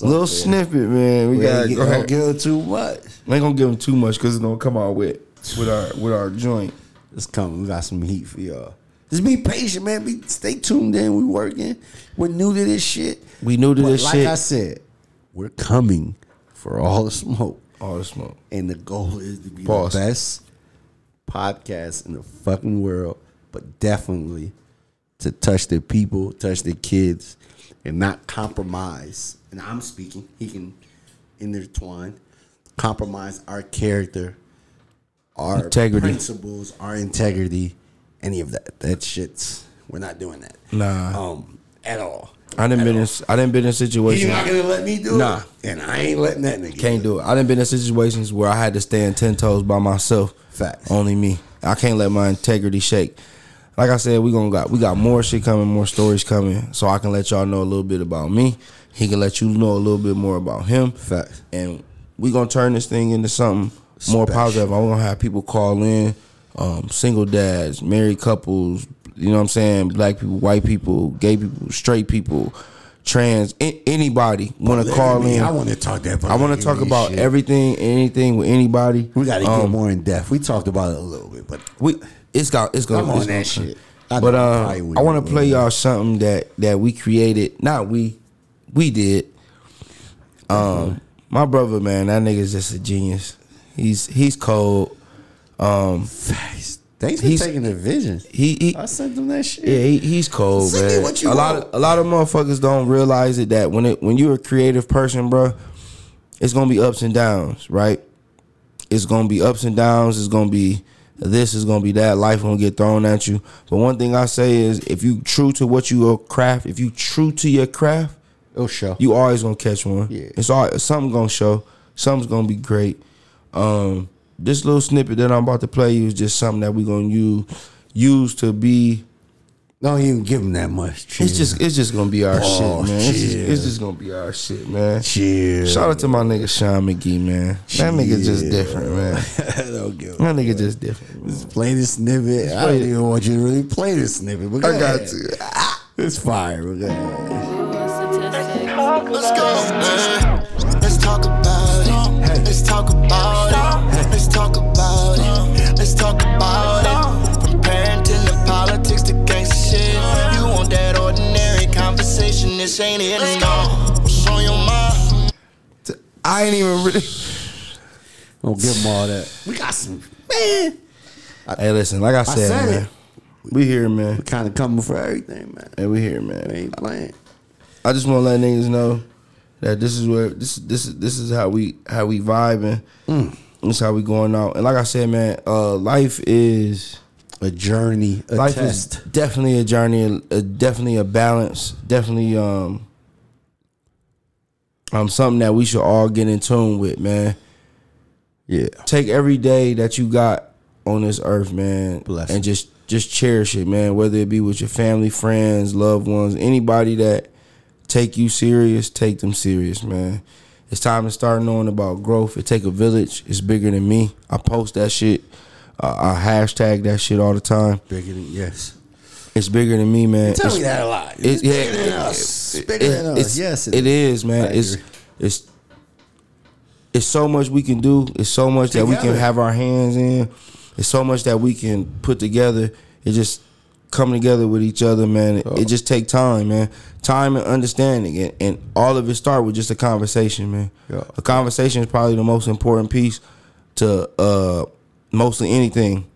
little snippet, man. We We gotta go ahead. give too much. We ain't gonna give them too much because it's gonna come out with with our with our joint. It's coming. We got some heat for y'all. Just be patient, man. Be stay tuned in. We working. We're new to this shit. We new to But this like shit. I said, we're coming for all the smoke. All the smoke. And the goal is to be Pause. the best podcast in the fucking world, but definitely to touch the people, touch the kids, and not compromise. And I'm speaking, he can intertwine, compromise our character, our Integrity. principles, our integrity, any of that. That shit's we're not doing that. Nah. Um, at all. I didn't been in I didn't been in situations. He's not gonna let me do Nah. it. And I ain't letting that nigga Can't do it. I didn't been in situations where I had to stand ten toes by myself. Facts. Only me. I can't let my integrity shake. Like I said, we gonna got we got more shit coming, more stories coming, so I can let y'all know a little bit about me. He can let you know a little bit more about him. Facts. And we gonna turn this thing into something more Special. positive. I'm gonna have people call in, um, single dads, married couples, you know what I'm saying, black people, white people, gay people, straight people, trans, a- anybody want to call me. in. I want to talk that. I want to talk about shit. everything, anything with anybody. We got to get Um, more in depth. We talked about it a little bit, but We it's got it's gonna I'm on that shit. I But uh, I want to play y'all something that that we created. Not we, we did. Um, my brother, man, that nigga's just a genius. He's he's cold. Um, thanks for He's- taking the vision. he, he I sent them that shit. yeah, he, he's cold, Send man. what you a lot of a lot of motherfuckers don't realize it that when it when you're a creative person, bro, it's gonna be ups and downs, right? It's gonna be ups and downs. It's gonna be this. Is gonna be that. Life gonna get thrown at you. But one thing I say is, if you true to what you are craft, if you true to your craft, It'll show. you always gonna catch one. Yeah. It's all something gonna show. Something's gonna be great. Um, this little snippet that I'm about to play you is just something that we're gonna use use to be Don't even give him that much. it's just it's just gonna be our Oh, shit, man. It's just, it's just gonna be our shit, man. chill. Shout out to my nigga Sean McGee, man. That nigga just different, man. don't give. That nigga just different. man. Just play this snippet. I play don't it. even want you to really play this snippet. But go I got ahead. to. It's fire. Go ahead. Let's go. man. Let's talk about it. Let's talk about it. Let's talk about it. Let's talk about it. From parenting to politics to gangsta shit. You want that ordinary conversation? This ain't it. Let's go. What's on your mind? I ain't even really. Don't give him all that. We got some man. Hey, listen, like I said, said man. We here, man. We kind of coming for everything, man. Hey, we here, We man. ain't playing. I just want to let niggas know that this is where this this is this is how we how we vibing. Mm. This is how we going out. And like I said, man, uh, life is A journey, a life test. is definitely a journey, a, definitely a balance, definitely um um something that we should all get in tune with, man. yeah. Take every day that you got on this earth, man, Bless and just just cherish it, man. Whether it be with your family, friends, loved ones, anybody that take you serious, take them serious, man. It's time to start knowing about growth. It take a village. It's bigger than me. I post that shit. Uh, I hashtag that shit all the time. Bigger than yes. It's bigger than me, man. Tell It's- me that a lot. it- It's yeah, bigger than it- us. It's bigger than it's- us. Yes, it is, man. It's it's it's so much we can do. It's so much that we can have our hands in. It's so much that we can put together. It just come together with each other, man. It, it just take time, man. Time and understanding, and, and all of it start with just a conversation, man. Yeah. A conversation is probably the most important piece to uh, mostly anything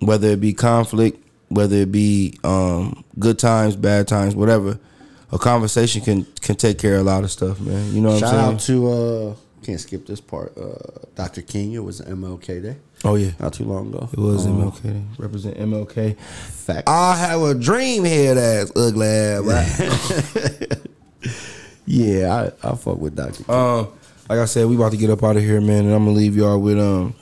whether it be conflict, whether it be um, good times, bad times, whatever. A conversation can can take care of a lot of stuff, man. You know what Shout I'm saying? Shout out to uh can't skip this part. Uh Dr. King, it was MLK Day. Oh yeah, Not too long ago. it was Um, MLK. Represent MLK. Fact. I have a dream head ass ugly ass. yeah, I, I fuck with Dr. King. um, like I said, we about to get up out of here, man, and I'm gonna leave y'all with um.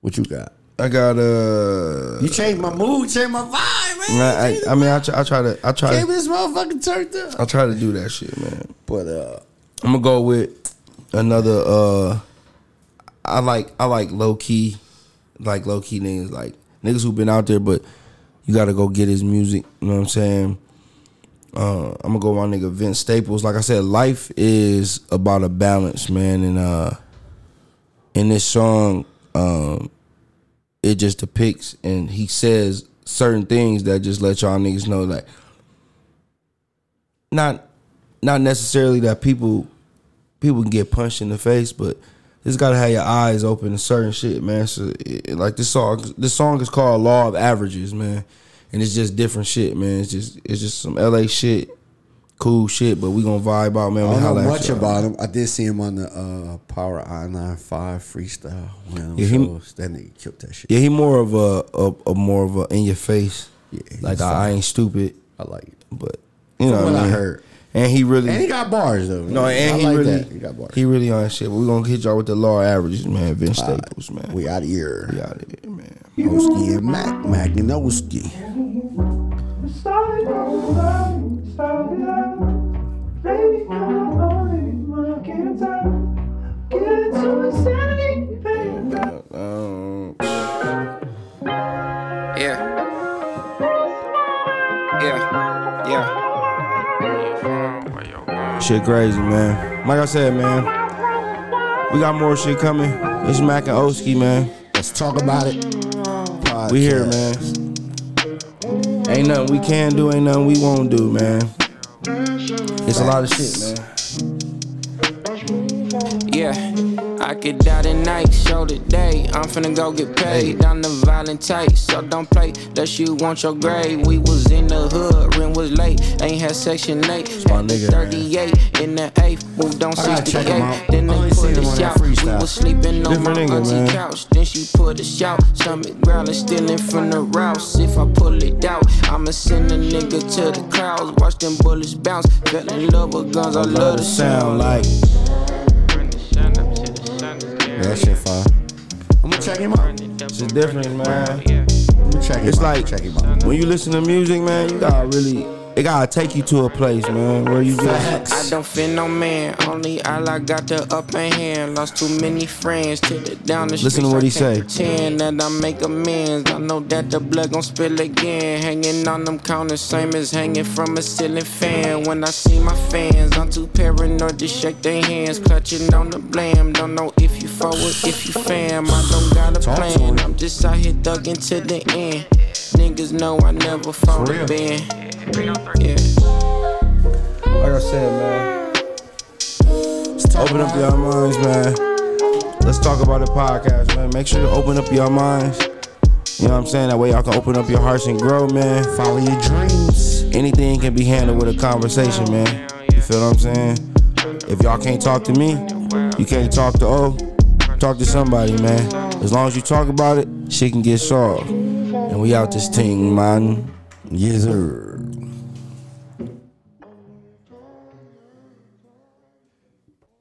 what you got? I got uh. You changed my mood, changed my vibe, man. I, I, I mean, I try, I try to, I try, Gave to, this motherfucking turned up. I try to do that shit, man. But uh I'm gonna go with another. uh I like I like low key, like low key niggas, like niggas who've been out there, but you gotta go get his music. You know what I'm saying? Uh, I'm gonna go my nigga Vince Staples. Like I said, life is about a balance, man. And uh, in this song, um, it just depicts and he says certain things that just let y'all niggas know like not not necessarily that people people can get punched in the face, but just gotta have your eyes open to certain shit, man. So it, like this song, this song is called "Law of Averages," man, and it's just different shit, man. It's just it's just some LA shit, cool shit, but we gonna vibe out, man. I don't know much about him. I did see him on the uh, Power I nine five freestyle. Yeah, he- That nigga killed that shit. Yeah, he more of a, a, a more of a in your face. Yeah, like I, I ain't stupid, I like it. but you know what what I I mean. heard. And he really And he got bars though. no, and I he like really that. He got bars. he really on shit. But we gonna hit y'all with the law averages, man. Vince Staples, man. we out of here. We out of here, man. Oski and Mac, Magninoski. Yeah. Yeah. Yeah. Shit crazy, man. Like I said, man, we got more shit coming. It's Mac and Oski, man. Let's talk about it. We here, man. Ain't nothing we can do, ain't nothing we won't do, man. It's a lot of shit, man. Yeah, I could die tonight, show today. I'm finna go get paid. Down the violent tight, so don't play. Unless you want your grade. We was in the hood, rent was late. Ain't had section 8. my nigga, 38 in the 8th, moved on I gotta check 68. Then they put seen him a on shout. We was sleeping on my auntie couch. Then she put a shout. Stomach growling, stealing from the rouse. If I pull it out, I'ma send a nigga to the clouds. Watch them bullets bounce. Fell in love with guns, I love the sound like That shit fire. I'm gonna check him out. it's different, man. I'm gonna check him It's out. like check him out. when you listen to music, man, you gotta really it gotta take you to a place, man, where you just I don't fear no man, only Allah got the upper hand. Lost too many friends to the down the Listen to what I he say. Pretend that I make amends. I know that the blood gon' spill again. Hanging on them counters, same as hanging from a ceiling fan. When I see my fans, I'm too paranoid to shake their hands. Clutching on the blame. Don't know if you forward, if you fam. I don't got a plan. I'm just out here thugging to the end. Niggas know I never real. a band. Yeah. like I said, man. Open up your minds, man. Let's talk about the podcast, man. Make sure to open up your minds. You know what I'm saying? That way y'all can open up your hearts and grow, man. Follow your dreams. Anything can be handled with a conversation, man. You feel what I'm saying? If y'all can't talk to me, you can't talk to O. Talk to somebody, man. As long as you talk about it, shit can get solved. And we out this thing, man. Yes, sir.